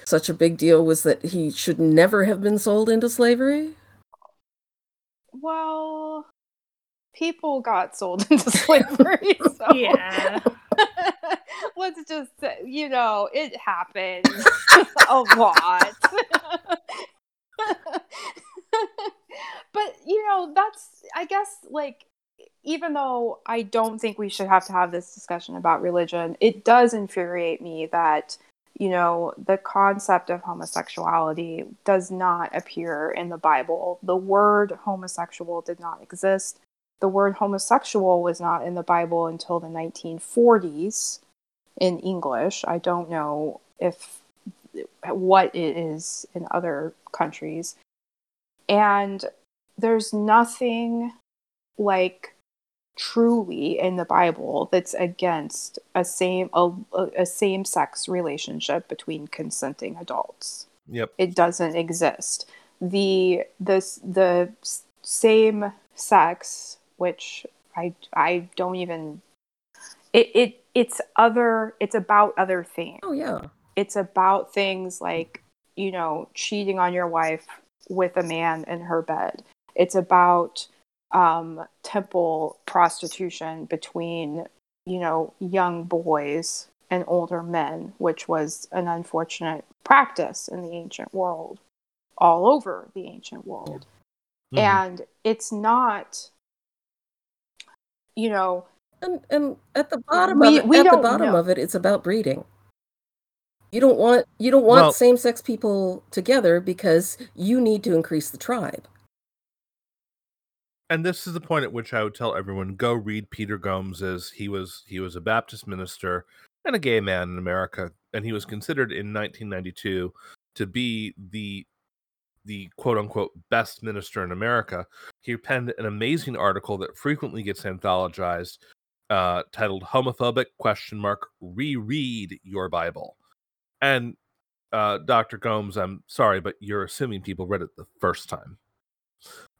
such a big deal was that he should never have been sold into slavery. well people got sold into slavery so yeah. let's just say, you know it happened a lot but you know that's i guess like even though i don't think we should have to have this discussion about religion it does infuriate me that you know the concept of homosexuality does not appear in the bible. The word homosexual did not exist. The word homosexual was not in the bible until the 1940s in english. I don't know if what it is in other countries. And there's nothing like truly in the bible that's against a same a, a same sex relationship between consenting adults. Yep. it doesn't exist. The the the same sex which i i don't even it, it it's other it's about other things. Oh yeah, it's about things like you know cheating on your wife with a man in her bed. It's about um, temple prostitution between you know young boys and older men which was an unfortunate practice in the ancient world all over the ancient world Mhm. and it's not you know and and at the bottom We- of it, we at the bottom know. of it, it's about breeding. You don't want you don't want Well- same-sex people together because you need to increase the tribe. And this is the point at which I would tell everyone go read Peter Gomes as he was he was a Baptist minister and a gay man in America and he was considered in 1992 to be the the quote unquote best minister in America. He penned an amazing article that frequently gets anthologized uh titled homophobic question mark reread your bible. And uh Dr. Gomes, I'm sorry but you're assuming people read it the first time.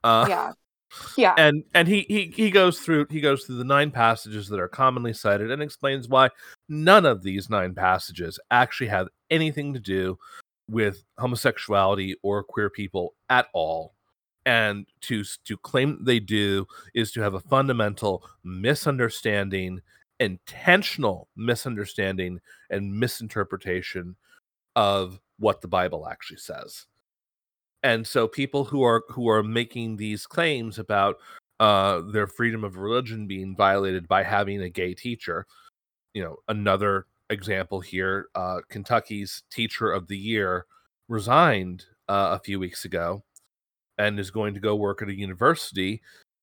Uh yeah yeah. And and he, he he goes through he goes through the nine passages that are commonly cited and explains why none of these nine passages actually have anything to do with homosexuality or queer people at all. And to to claim they do is to have a fundamental misunderstanding intentional misunderstanding and misinterpretation of what the bible actually says and so people who are who are making these claims about uh their freedom of religion being violated by having a gay teacher you know another example here uh kentucky's teacher of the year resigned uh, a few weeks ago and is going to go work at a university.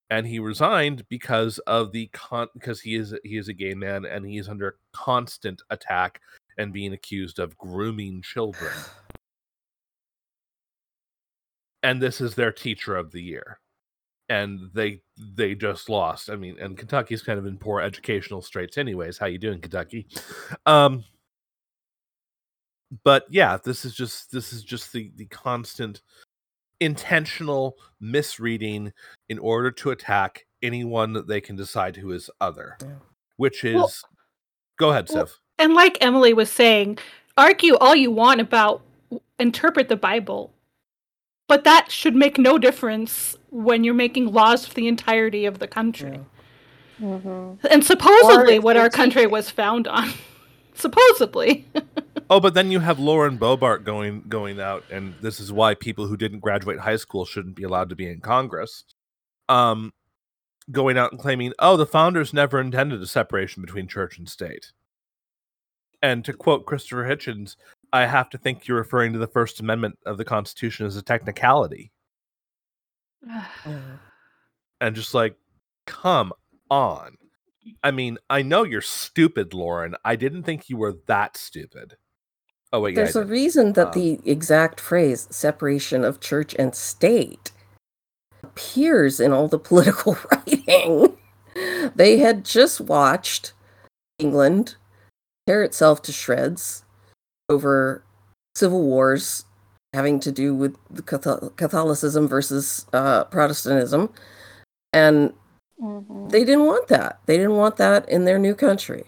And he resigned because of the con because he is he is a gay man and he is under constant attack and being accused of grooming children and this is their teacher of the year. And they they just lost. I mean and kentucky's kind of in poor educational straits anyways. How you doing kentucky? Um but yeah this is just this is just the the constant intentional misreading in order to attack anyone that they can decide who is other Yeah. which is Well- go ahead well, Sif. And like Emily was saying, argue all you want about interpret the Bible, but that should make no difference when you're making laws for the entirety of the country. Yeah. Mm-hmm. And supposedly what our country was found on. supposedly. oh but then you have lauren Boebert going going out and this is why people who didn't graduate high school shouldn't be allowed to be in congress um going out and claiming oh the founders never intended a separation between church and state and to quote christopher hitchens i have to think you're referring to the first amendment of the constitution as a technicality. And just like come on. I mean i know you're stupid lauren. I didn't think you were that stupid. Oh wait yeah, There's a reason that Um, the exact phrase separation of church and state appears in all the political writing. They had just watched England tear itself to shreds over civil wars having to do with the Catholicism versus uh, Protestantism. And Mm-hmm. they didn't want that. They didn't want that in their new country.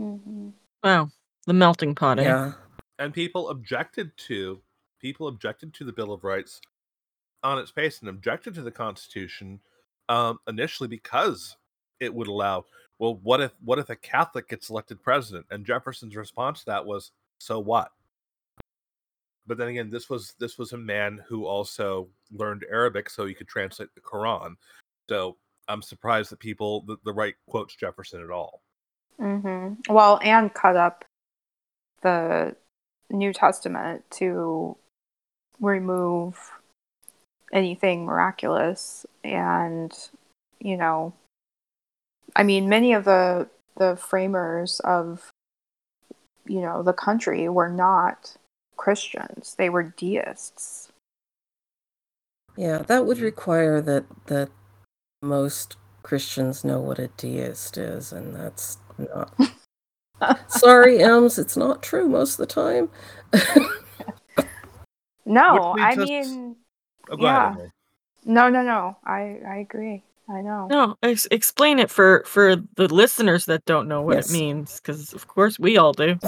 Mm-hmm. Wow, the melting pot. Eh? Yeah. and people objected to people objected to the bill of rights on its face and objected to the constitution um, initially because it would allow well what if what if a catholic gets elected president? And jefferson's response to that was so what? But then again this was this was a man who also learned arabic so he could translate the quran. So i'm surprised that people the, the right quotes jefferson at all. Mm-hmm. Well, and cut up the New Testament to remove anything miraculous, and you know, I mean, many of the the framers of you know the country were not Christians; they were deists. Yeah, that would require that that most Christians know what a deist is, and that's not. Sorry, Ems, it's not true most of the time. No, I leads us- mean, oh, Yeah. ahead no, no, no. I I agree. I know. No, ex- explain it for for the listeners that don't know what Yes. it means, because of course we all do.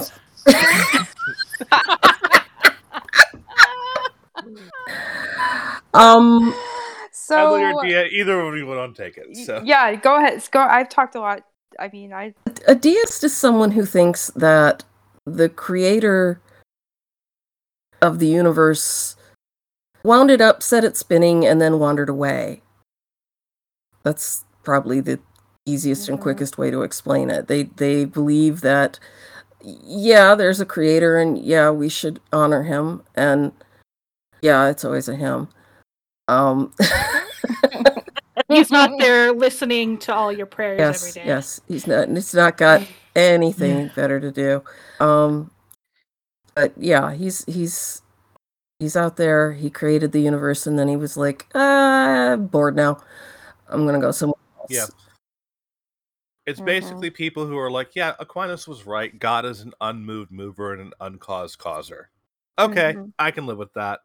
um, So Emily either of you want to take it so Yeah, go ahead. Go. I've talked a lot. I mean, I a deist is someone who thinks that the creator of the universe wound it up, set it spinning, and then wandered away. That's probably the easiest and Mhm. quickest way to explain it. They they believe that yeah, there's a creator and yeah, we should honor him and yeah, it's always a him. Um He's not there listening to all your prayers every yes, day. yes, he's not he's not got anything better to do. Um but yeah, he's he's he's out there. He created the universe and then he was like, ah, bored now. I'm gonna go somewhere else. Yeah. It's Mhm. basically people who are like, yeah, Aquinas was right. God is an unmoved mover and an uncaused causer. Okay, Mhm. I can live with that.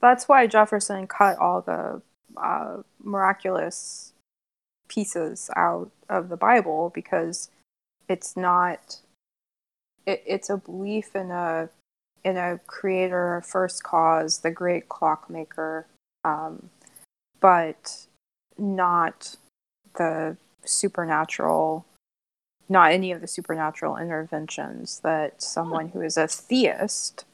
That's why Jefferson cut all the uh, miraculous pieces out of the Bible because it's not it, it's a belief in a in a creator, a first cause, the great clockmaker, um, but not the supernatural, not any of the supernatural interventions that someone who is a theist.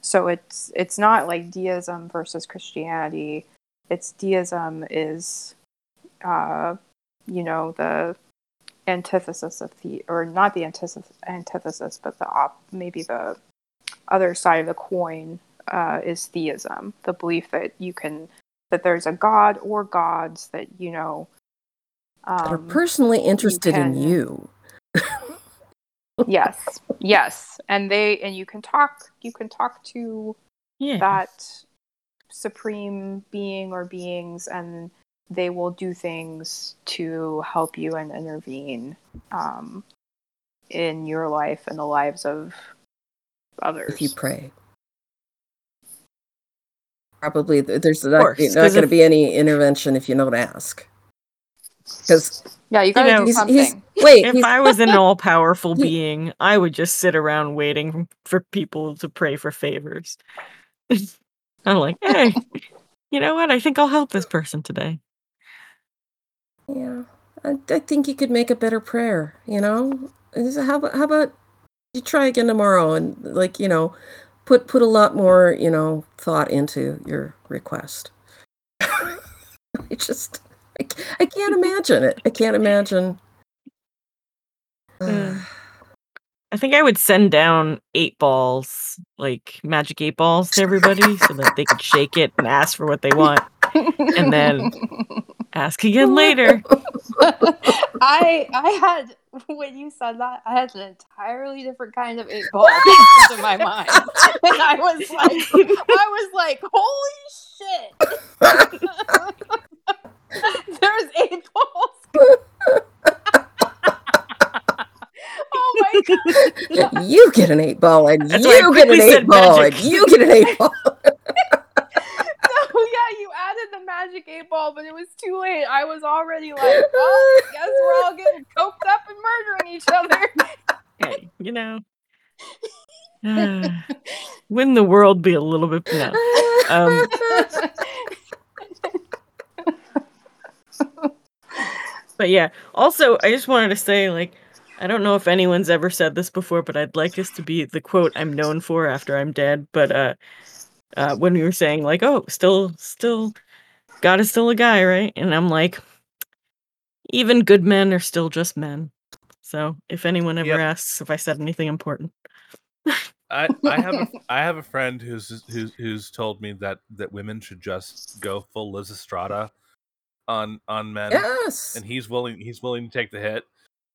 So it's it's not like deism versus Christianity. It's deism is, uh, you know, the antithesis of the or not the antithesis antithesis, but the op maybe the other side of the coin uh, is theism, the belief that you can that there's a god or gods that you know that are um, personally interested in can- you. yes, yes, and they and you can talk you can talk to Yeah. that supreme being or beings and they will do things to help you and intervene um, in your life and the lives of others. if you pray. Probably there's not, course, not 'cause going to be any intervention if you don't ask. Because yeah, you gotta know, do something. he's wait, if I was an all powerful being, I would just sit around waiting for people to pray for favors. I'm like, hey, you know what? I think I'll help this person today. yeah, I, I think you could make a better prayer. You know, how about how about you try again tomorrow and like you know, put put a lot more you know thought into your request. I just I can't imagine it. I can't imagine. Mm. I think I would send down eight balls, like magic eight balls to everybody so that they could shake it and ask for what they want. And then- Ask again later. I I had when you said that I had an entirely different kind of eight ball in my mind, and I was like, I was like, holy shit! There's eight balls. oh my god! you get an eight ball, and That's you get an eight ball, magic. and you get an eight ball. Yeah, you added the magic eight ball, but it was too late. I was already like, well, guess we're all getting coked up and murdering each other. Hey, you know. Wouldn't the world be a little bit no. Um, But yeah, also I just wanted to say like I don't know if anyone's ever said this before, but I'd like this to be the quote I'm known for after I'm dead. But uh uh when we were saying like, oh, still still God is still a guy, right? And I'm like, even good men are still just men. So if anyone ever Yep. asks if I said anything important. I, I have a I have a friend who's who's who's told me that that women should just go full Lysistrata on on men, yes. and he's willing he's willing to take the hit.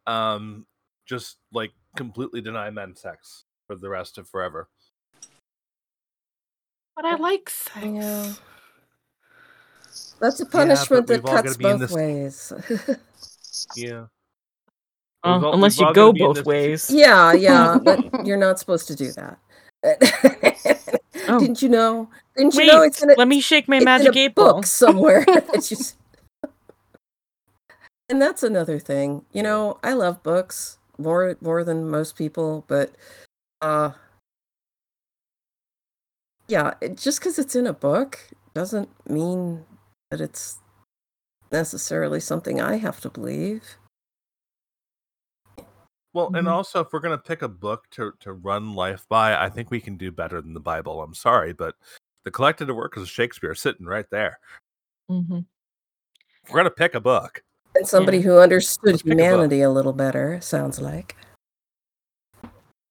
Um, just like completely deny men sex for the rest of forever. But I like sex. Yeah. That's a but punishment that we've all gotta cuts both this- ways. Yeah. Uh, all- unless you go gotta be in both this- ways. yeah, yeah, but you're not supposed to do that. Oh. Didn't you know? Didn't you know it's in a, let me shake my magic a eight book ball. somewhere? It's just- and that's another thing. You know, I love books more more than most people, but uh yeah, it, just because it's in a book doesn't mean that it's necessarily something I have to believe. Well, and Mhm. also if we're gonna pick a book to to run life by, I think we can do better than the Bible. I'm sorry, but the collected works of Shakespeare sitting right there. Mm-hmm. We're gonna pick a book, And somebody Yeah. who understood Let's pick a humanity a little better, sounds like.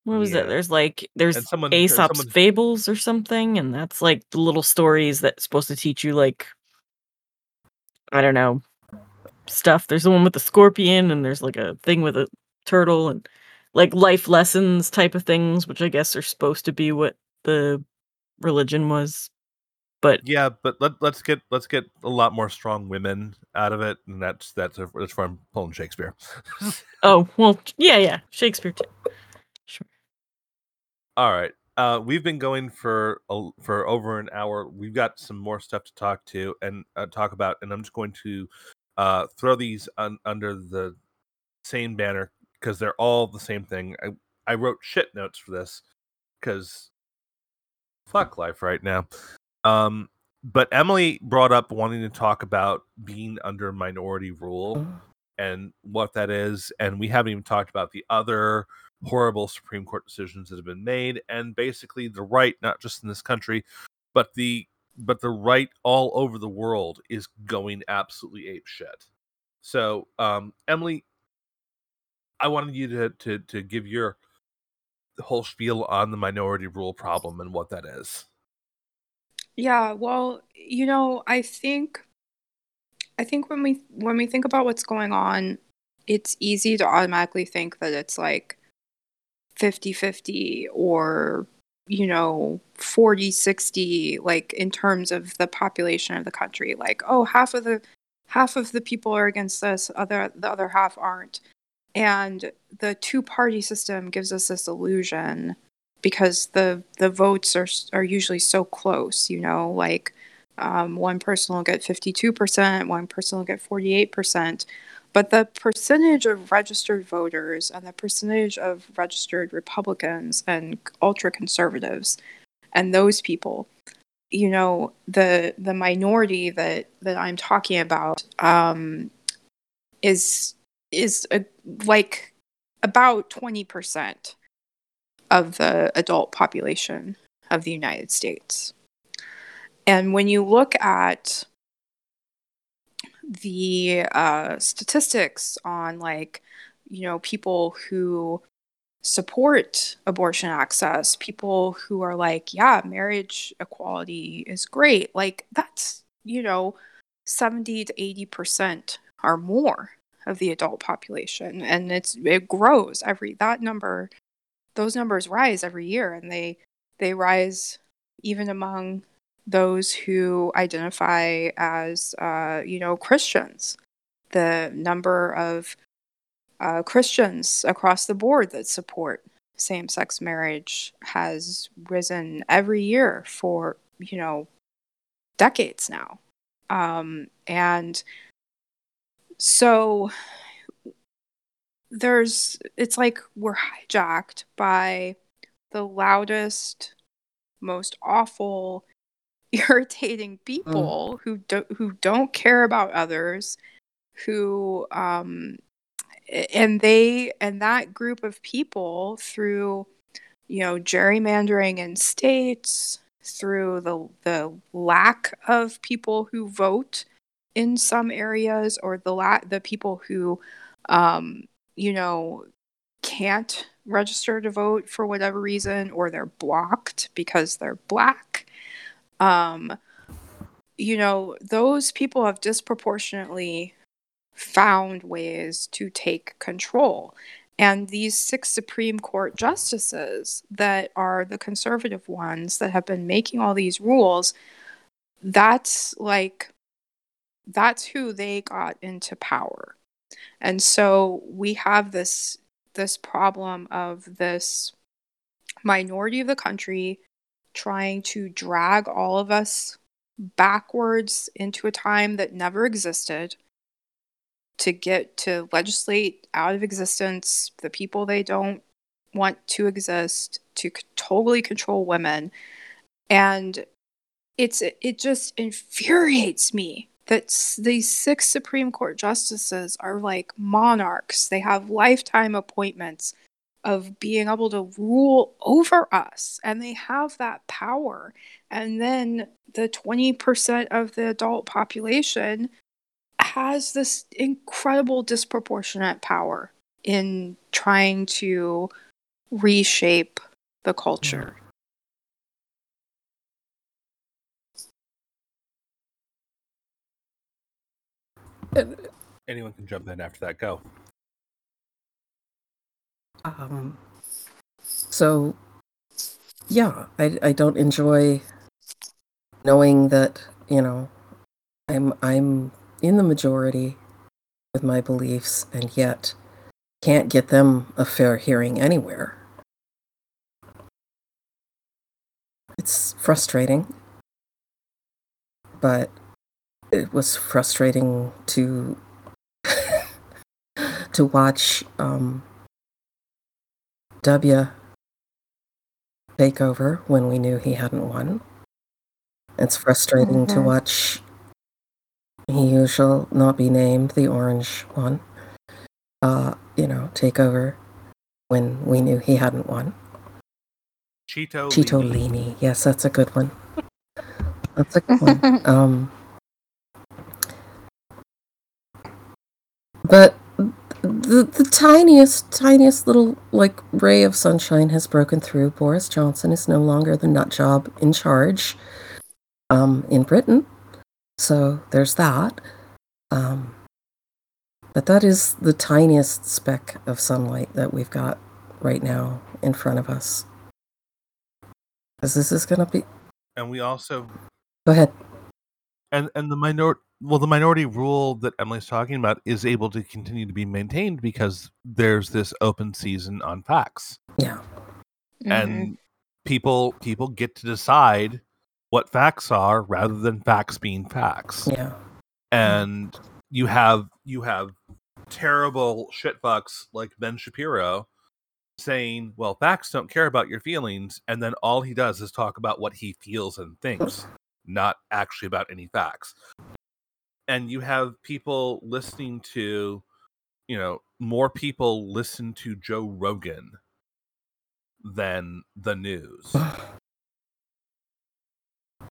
What was Yeah. it? There's like there's and someone Aesop's someone- fables or something, and that's like the little stories that's supposed to teach you like I don't know stuff. There's the one with the scorpion, and there's like a thing with a turtle, and like life lessons type of things, which I guess are supposed to be what the religion was. But Yeah, but let, let's get let's get a lot more strong women out of it, and that's that's a, that's where I'm pulling Shakespeare. oh well, yeah, yeah, Shakespeare too. All right, uh, we've been going for a, for over an hour. We've got some more stuff to talk to and uh, talk about, and I'm just going to uh, throw these un, under the same banner because they're all the same thing. I, I wrote shit notes for this because fuck life right now. Um, but Emily brought up wanting to talk about being under minority rule Mm. and what that is, and we haven't even talked about the other horrible Supreme Court decisions that have been made, and basically the right, not just in this country, but the but the right all over the world is going absolutely ape shit. So, um, Emily, I wanted you to to to give your whole spiel on the minority rule problem and what that is. Yeah, well, you know, I think I think when we when we think about what's going on, it's easy to automatically think that it's like 50-50 or you know 40-60 like in terms of the population of the country. Like oh half of the half of the people are against this other the other half aren't. And the two party system gives us this illusion because the the votes are are usually so close you know? Like um, one person will get 52% one person will get 48% but the percentage of registered voters and the percentage of registered republicans and ultra conservatives and those people you know the the minority that that i'm talking about um is is a, like about 20% of the adult population of the United States. And when you look at the uh, statistics on, like, you know, people who support abortion access, people who are like, yeah, marriage equality is great, like, that's, you know, 70 to 80% or more of the adult population and it's it grows every that number those numbers rise every year and they they rise even among those who identify as uh, you know christians. The number of uh, christians across the board that support same-sex marriage has risen every year for you know decades now. Um, and so there's it's like we're hijacked by the loudest most awful irritating people who don't who don't care about others who um and they and that group of people through you know gerrymandering in states through the the lack of people who vote in some areas or the la- the people who um you know can't register to vote for whatever reason or they're blocked because they're black um you know those people have disproportionately found ways to take control. And these six supreme court justices that are the conservative ones that have been making all these rules that's like that's who they got into power. And so we have this this problem of this minority of the country trying to drag all of us backwards into a time that never existed to get to legislate out of existence the people they don't want to exist to totally control women and it's it just infuriates me that these six Supreme Court justices are like monarchs. They have lifetime appointments of being able to rule over us, and they have that power. And then the 20% of the adult population has this incredible disproportionate power in trying to reshape the culture. Anyone can jump in after that. Go. Um, so, yeah, I, I don't enjoy knowing that you know I'm I'm in the majority with my beliefs, and yet can't get them a fair hearing anywhere. It's frustrating, but it was frustrating to to watch um, W take over when we knew he hadn't won. It's frustrating to Mhm. watch he who shall not be named, the orange one, uh, you know, take over when we knew he hadn't won. Cheeto. Cheeto Lini. Lini. Yes, that's a good one. That's a good one. Um, but the the tiniest, tiniest little like ray of sunshine has broken through. Boris Johnson is no longer the nut job in charge um, in Britain, so there's that. Um, but that is the tiniest speck of sunlight that we've got right now in front of us. Because this is going to be. And we also Go ahead. and and the minor well the minority rule that emily's talking about is able to continue to be maintained because there's this open season on facts Yeah. Mhm. and people people get to decide what facts are rather than facts being facts Yeah. and you have you have terrible shitfucks like ben shapiro saying well facts don't care about your feelings and then all he does is talk about what he feels and thinks not actually about any facts and you have people listening to you know more people listen to joe rogan than the news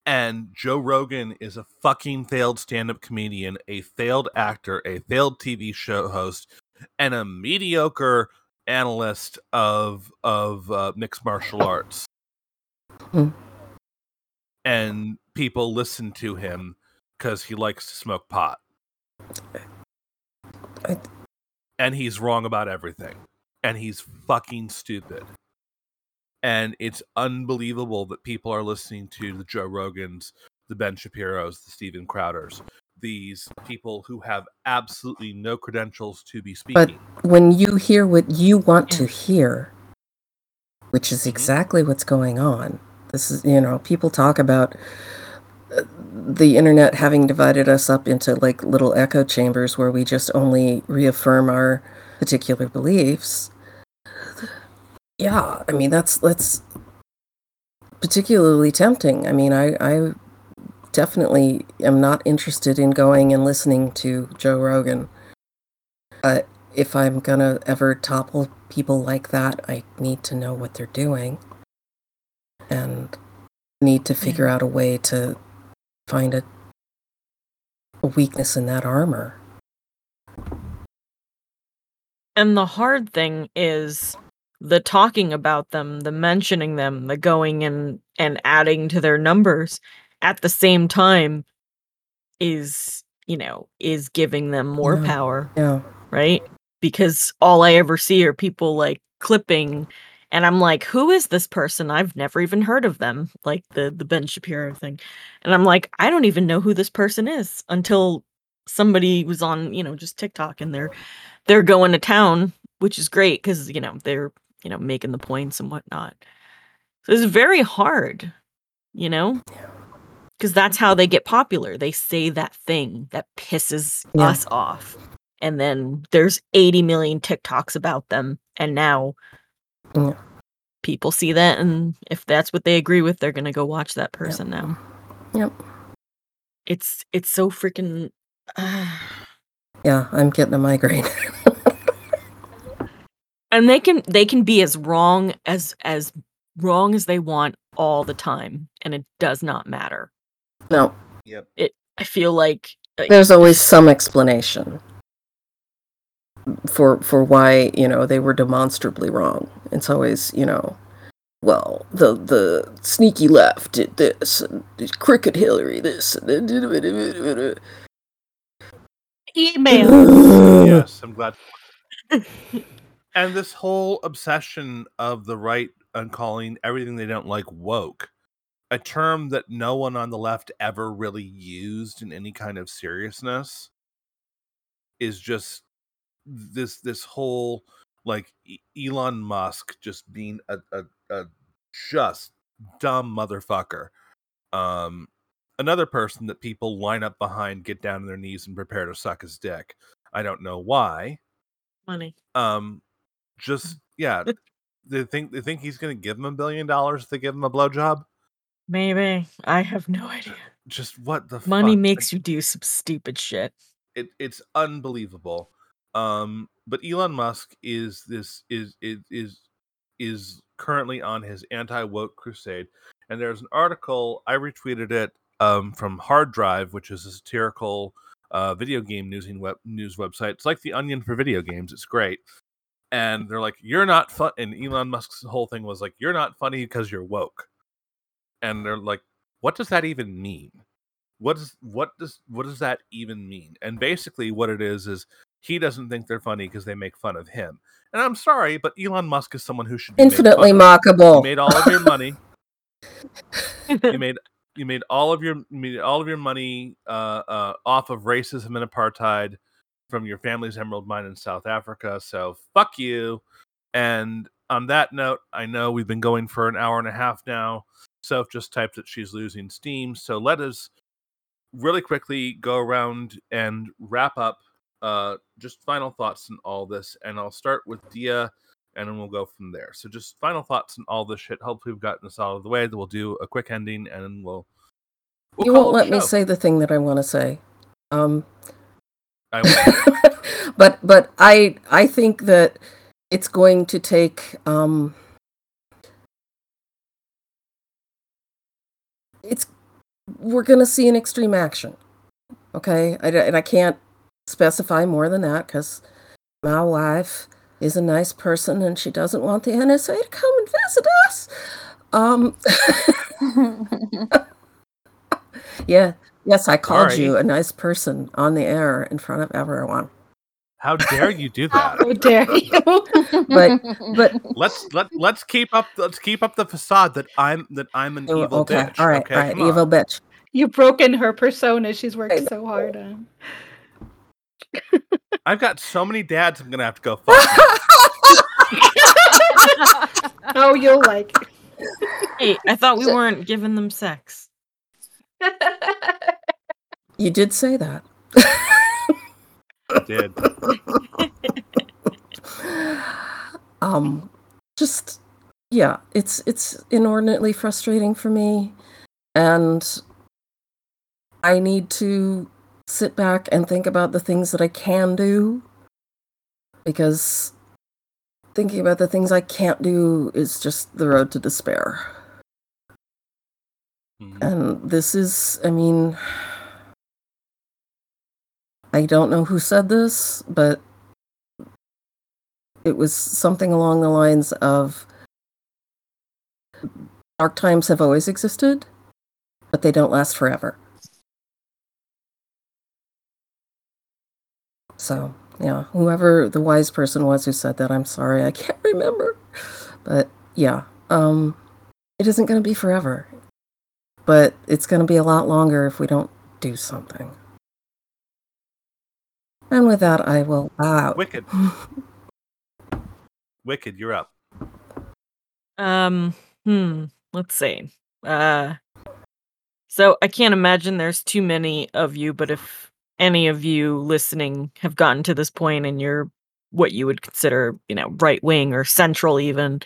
and Joe Rogan is a fucking failed stand-up comedian, a failed actor, a failed TV show host, and a mediocre analyst of of uh, mixed martial arts. Hmm. And people listen to him because he likes to smoke pot. I- and he's wrong about everything. And he's fucking stupid. And it's unbelievable that people are listening to the Joe Rogans, the Ben Shapiros, the Steven Crowders, these people who have absolutely no credentials to be speaking. But speaking. when you hear what you want to hear, which is Mhm. exactly what's going on, this is, you know, people talk about the internet having divided us up into like little echo chambers where we just only reaffirm our particular beliefs. Yeah, I mean that's that's particularly tempting. I mean, I I definitely am not interested in going and listening to Joe Rogan. But if I'm gonna ever topple people like that, I need to know what they're doing and need to figure out a way to find a, a weakness in that armor. And the hard thing is the talking about them, the mentioning them, the going and and adding to their numbers at the same time is, you know, is giving them more Yeah. power, Yeah. right? Because all I ever see are people like clipping and I'm like, who is this person? I've never even heard of them, like the the Ben Shapiro thing. And I'm like, I don't even know who this person is until somebody was on, you know, just TikTok and they're they're going to town, which is great because you know they're you know making the points and whatnot. So it's very hard, you know, because that's how they get popular. They say that thing that pisses Yeah. us off, and then there's 80 million TikToks about them, and now Yeah. people see that, and if that's what they agree with, they're gonna go watch that person now. Yep. It's it's so freaking. Yeah, I'm getting a migraine. and they can they can be as wrong as as wrong as they want all the time and it does not matter no, Yep. It. I feel like uh, there's always some explanation for for why you know they were demonstrably wrong. It's always you know, well the the sneaky left did this, and crooked Hillary this. And Email. yes, I'm glad. and this whole obsession of the right on calling everything they don't like woke, a term that no one on the left ever really used in any kind of seriousness, is just this this whole like Elon Musk just being a, a, a just dumb motherfucker. Um, another person that people line up behind, get down on their knees, and prepare to suck his dick. I don't know why. money Um, just yeah, they think they think he's going to give him a billion dollars if they give him a blowjob. Maybe. I have no idea. Just what the Money fuck? makes you do some stupid shit. it, it's unbelievable. Um, but Elon Musk is this is is is is currently on his anti woke crusade, and there's an article I retweeted it um, from Hard Drive, which is a satirical uh, video game news web news website. It's like the Onion for video games. It's great. And they're like, "You're not fun." And Elon Musk's whole thing was like, "You're not funny because you're woke." And they're like, "What does that even mean?" what does what does what does that even mean? And basically, what it is is he doesn't think they're funny because they make fun of him. And I'm sorry, but Elon Musk is someone who should be made Infinitely fun of. mockable. You made all of your money. you made you made all of your made all of your money uh, uh, off of racism and apartheid from your family's emerald mine in South Africa. So fuck you. And on that note, I know we've been going for an hour and a half now. Soph just typed that she's losing steam. So let us really quickly go around and wrap up uh, just final thoughts on all this. And I'll start with Dia and then we'll go from there. So just final thoughts on all this shit. Hopefully we've gotten this out of the way. We'll do a quick ending and then we'll. we'll you won't let me say the thing that I want to say. Um, I but but I I think that it's going to take um it's we're going to see an extreme action. Okay? I, and I can't specify more than that cuz my wife is a nice person and she doesn't want the NSA to come and visit us. Um yeah, yes, I called Sorry. you a nice person on the air in front of everyone. How dare you do that? How dare you? But but let's let let's keep up let's keep up the facade that I'm that I'm an Oh, evil okay, bitch. all right, okay, all right, evil on. bitch. You've broken her persona she's worked so hard on. I've got so many dads I'm gonna have to go fuck. Oh, you'll like Hey, I thought we weren't giving them sex. you did say that. I did. um just yeah it's it's inordinately frustrating for me and i need to sit back and think about the things that i can do. Because thinking about the things i can't do is just the road to despair. Mhm. and this is i mean i don't know who said this but it was something along the lines of dark times have always existed but they don't last forever so yeah whoever the wise person was who said that i'm sorry i can't remember but yeah um it isn't going to be forever but it's going to be a lot longer if we don't do something and with that i will bow out Wicked. Wicked, you're up. Um, hmm, let's see. Uh so I can't imagine there's too many of you, but if any of you listening have gotten to this point and you're what you would consider, you know, right wing or central even,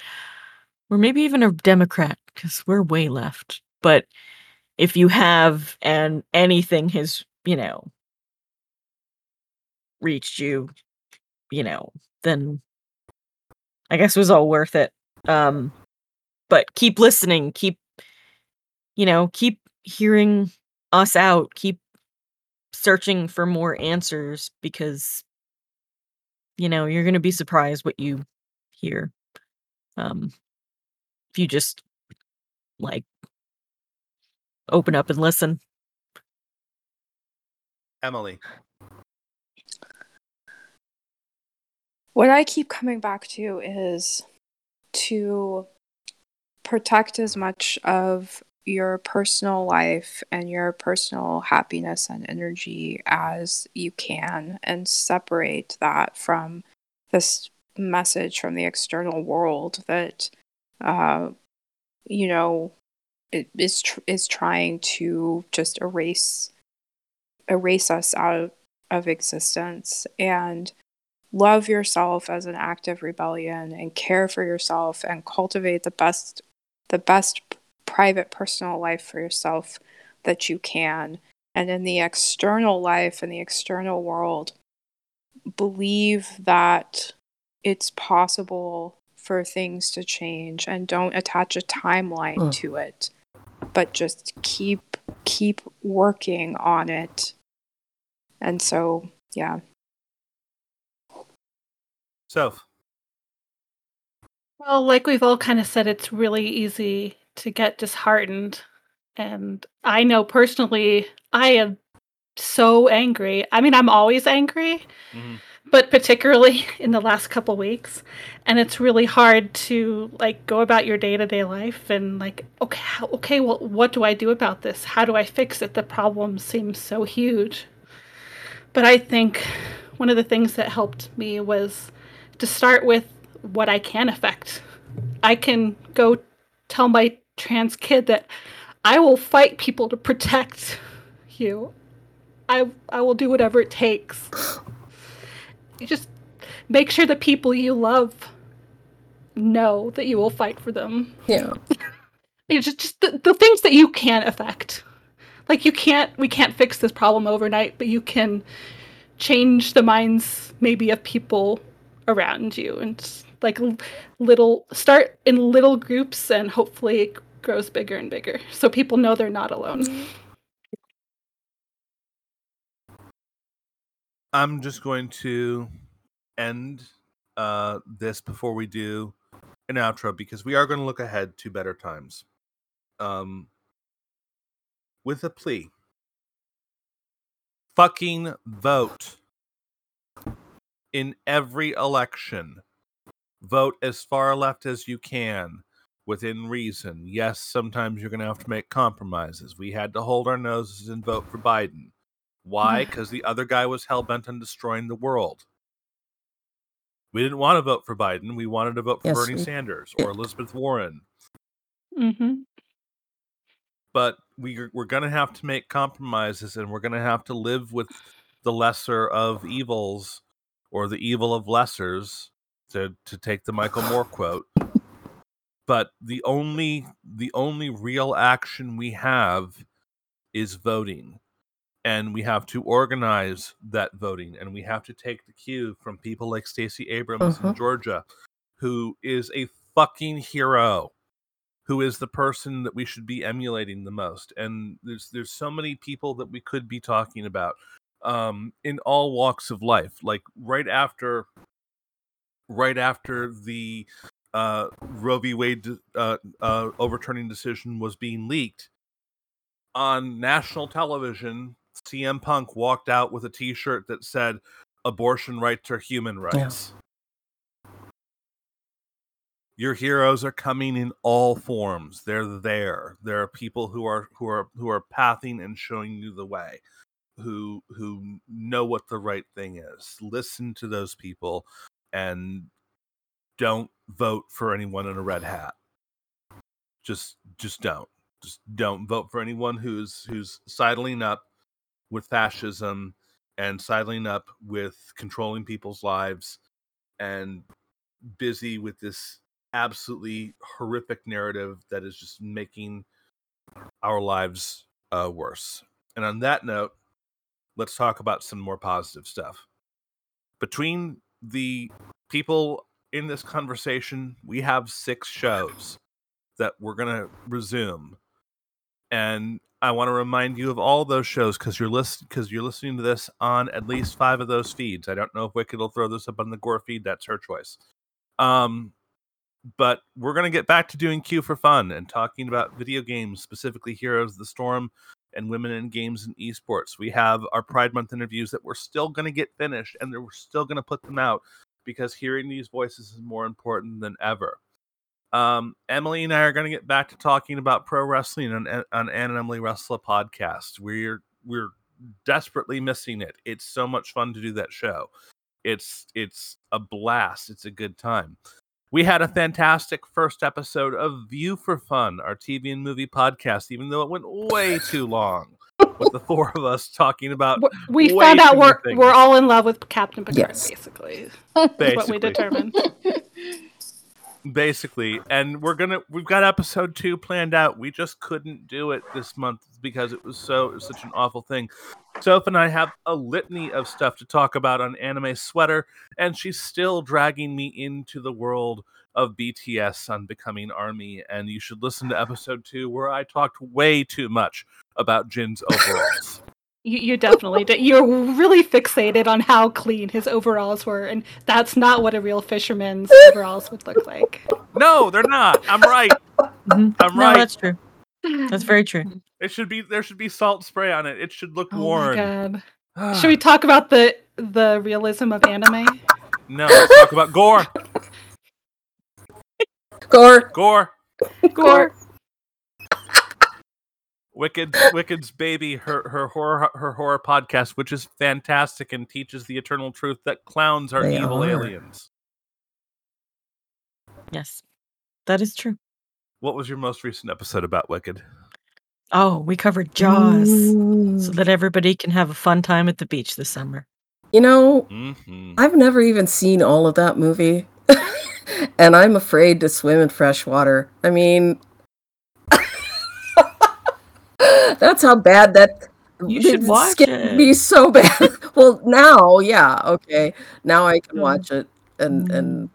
or maybe even a Democrat, because we're way left. But if you have and anything has, you know, reached you, you know, then I guess it was all worth it. Um, but keep listening, keep, you know, keep hearing us out, keep searching for more answers because, you know, you're going to be surprised what you hear. Um, if you just like open up and listen. Emily. What I keep coming back to is to protect as much of your personal life and your personal happiness and energy as you can and separate that from this message from the external world that uh you know it is tr- is trying to just erase erase us out of, of existence. And love yourself as an act of rebellion and care for yourself and cultivate the best the best private personal life for yourself that you can and in the external life and the external world believe that it's possible for things to change and don't attach a timeline Mm. to it but just keep keep working on it and so yeah Soph. Well, like we've all kind of said, it's really easy to get disheartened. And I know personally, I am so angry. I mean, I'm always angry, mm-hmm. but particularly in the last couple weeks. And it's really hard to like go about your day to day life and like, okay, okay, well, what do I do about this? How do I fix it? The problem seems so huge. But I think one of the things that helped me was to start with what I can affect. I can go tell my trans kid that I will fight people to protect you. I I will do whatever it takes. You just make sure the people you love know that you will fight for them. Yeah. It's just, just the, the things that you can affect. Like you can't we can't fix this problem overnight, but you can change the minds maybe of people around you and s- like little start in little groups and hopefully grows bigger and bigger so people know they're not alone. I'm just going to end uh, this before we do an outro because we are going to look ahead to better times. Um, with a plea fucking vote in every election. Vote as far left as you can within reason. Yes, sometimes you're going to have to make compromises. We had to hold our noses and vote for Biden. Why? Because the other guy was hell bent on destroying the world. We didn't want to vote for Biden. We wanted to vote for Yes, Bernie we- Sanders or Elizabeth Warren. Mm-hmm. But we, we're going to have to make compromises and we're going to have to live with the lesser of evils or the evil of lessers, to, to take the Michael Moore quote. But the only the only real action we have is voting. and we have to organize that voting and we have to take the cue from people like Stacey Abrams in Mhm. Georgia who is a fucking hero who is the person that we should be emulating the most and there's there's so many people that we could be talking about um in all walks of life like right after right after the uh Roe v Wade uh, uh overturning decision was being leaked on national television CM Punk walked out with a t-shirt that said abortion rights are human rights. Your heroes are coming in all forms. They're there. There are people who are who are who are pathing and showing you the way. Who who know what the right thing is. Listen to those people and don't vote for anyone in a red hat. Just just don't. Just don't vote for anyone who's who's sidling up with fascism and sidling up with controlling people's lives and busy with this absolutely horrific narrative that is just making our lives uh, worse. And on that note, let's talk about some more positive stuff. Between the people in this conversation, we have six shows that we're going to resume. And I want to remind you of all those shows because you're list because you're listening to this on at least five of those feeds. I don't know if Wicked will throw this up on the Gore feed. That's her choice. Um, but we're gonna get back to doing Q for fun and talking about video games, specifically Heroes of the Storm and women in games and esports. We have our Pride Month interviews that we're still gonna get finished and we're still gonna put them out because hearing these voices is more important than ever. Um, Emily and I are going to get back to talking about pro wrestling on, on Ann and Emily Wrestle podcast. We're we're desperately missing it. It's so much fun to do that show. It's it's a blast. It's a good time. We had a fantastic first episode of View for Fun, our TV and movie podcast, even though it went way too long. With the four of us talking about W- We way found out we're things. we're all in love with Captain Picard, Yes. basically. That's what we determined. basically and we're gonna we've got episode two planned out we just couldn't do it this month because it was so it was such an awful thing soph and i have a litany of stuff to talk about on anime sweater and she's still dragging me into the world of bts on becoming army and you should listen to episode two where i talked way too much about jin's overalls You, you definitely did. You're really fixated on how clean his overalls were, and that's not what a real fisherman's overalls would look like. no they're not i'm right Mhm. i'm No, right that's true. That's very true. it should be there should be salt spray on it it should look Oh my worn god! Should we talk about the the realism of anime? No, let's talk about gore. Gore. Gore. Gore. Wicked Wicked's baby, her her horror her horror podcast, which is fantastic and teaches the eternal truth that clowns are They evil are. aliens. Yes, that is true. What was your most recent episode about Wicked? Oh, we covered Jaws, so that everybody can have a fun time at the beach this summer. You know, hmm I've never even seen all of that movie. and I'm afraid to swim in fresh water. I mean, that's how bad that. You should watch it. me so bad. well, now, yeah, okay. Now I can Mm. watch it. And, and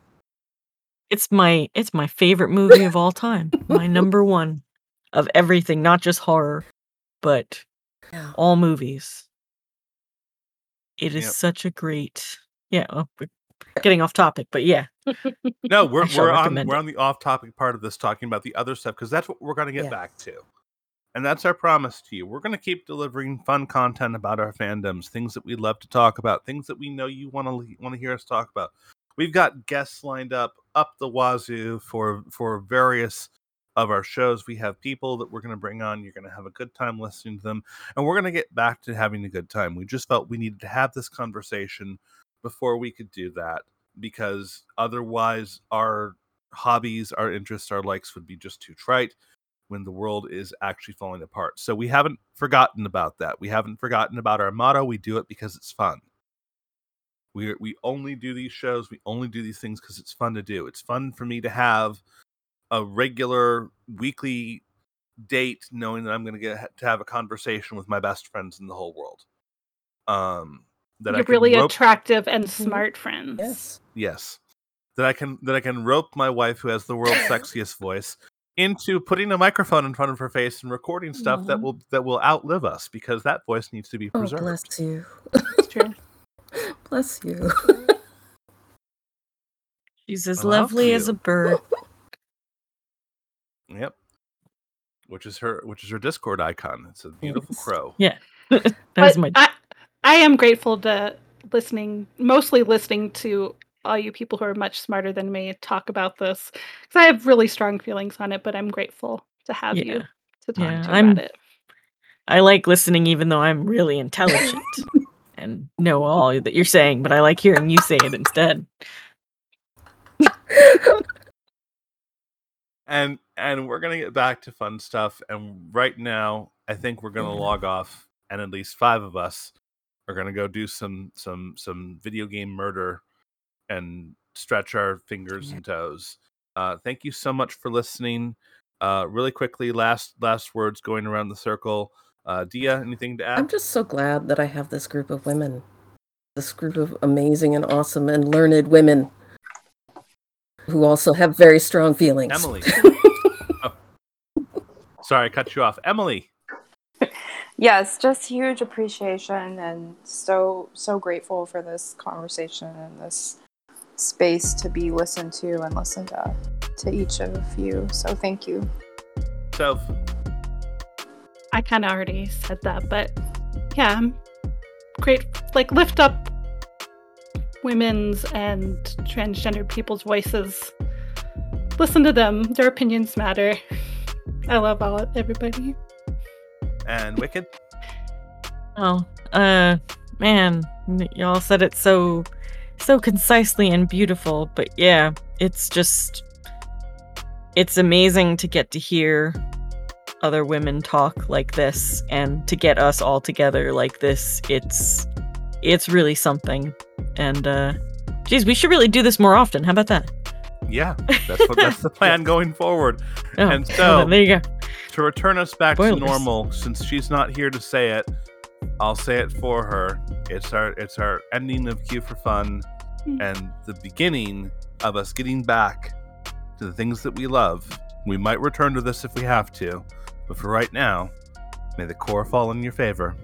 It's my it's my favorite movie of all time. My number one of everything, not just horror, but yeah. all movies. It is Yep. such a great yeah. oh, we're getting off topic, but yeah. No, we're we're on recommend we're it. on the off topic part of this talking about the other stuff because that's what we're gonna get Yeah. back to. And that's our promise to you. We're going to keep delivering fun content about our fandoms, things that we love to talk about, things that we know you want to want to hear us talk about. We've got guests lined up up the wazoo for for various of our shows. We have people that we're going to bring on. You're going to have a good time listening to them, and we're going to get back to having a good time. We just felt we needed to have this conversation before we could do that because otherwise our hobbies, our interests, our likes would be just too trite when the world is actually falling apart. So we haven't forgotten about that. We haven't forgotten about our motto. We do it because it's fun. We we only do these shows. We only do these things because it's fun to do. It's fun for me to have a regular weekly date, knowing that I'm going to get to have a conversation with my best friends in the whole world. Um, that I You're can really rope- attractive and Mhm. smart friends. Yes. Yes. That I can that I can rope my wife who has the world's sexiest voice into putting a microphone in front of her face and recording stuff that mm-hmm. will that will outlive us because that voice needs to be Oh, preserved. bless you. It's true. bless you. She's as I love lovely as a bird. Yep. Which is her which is her Discord icon. It's a beautiful Yes. crow. Yeah. that was But my I, I am grateful to listening, mostly listening to all you people who are much smarter than me talk about this because I have really strong feelings on it. But I'm grateful to have you to talk Yeah, to I'm- about it. I like listening even though I'm really intelligent and know all that you're saying, but I like hearing you say it instead. And and we're gonna get back to fun stuff. And right now, I think we're gonna Yeah. log off, and at least five of us are gonna go do some some some video game murder and stretch our fingers Yeah. and toes. Uh, thank you so much for listening. Uh, really quickly, last last words going around the circle. Uh, Dia, anything to add? I'm just so glad that I have this group of women. This group of amazing and awesome and learned women who also have very strong feelings. Emily. Sorry, I cut you off. Emily. Yes, just huge appreciation and so so grateful for this conversation and this space to be listened to and listened to to each of you. So thank you. So I kind of already said that, but yeah, I'm great. Like lift up women's and transgender people's voices. Listen to them. Their opinions matter. I love all everybody. and Wicked. Oh, uh, man, y'all said it so, so concisely and beautiful. But yeah, it's just, it's amazing to get to hear other women talk like this and to get us all together like this, it's it's really something. And uh geez, we should really do this more often. How about that? Yeah, that's what that's the plan going forward. Oh, And well, so- there you go. To return us back to normal, since she's not here to say it, I'll say it for her. It's our it's our ending of Q for Fun Hmm. and the beginning of us getting back to the things that we love. We might return to this if we have to, but for right now, may the core fall in your favor.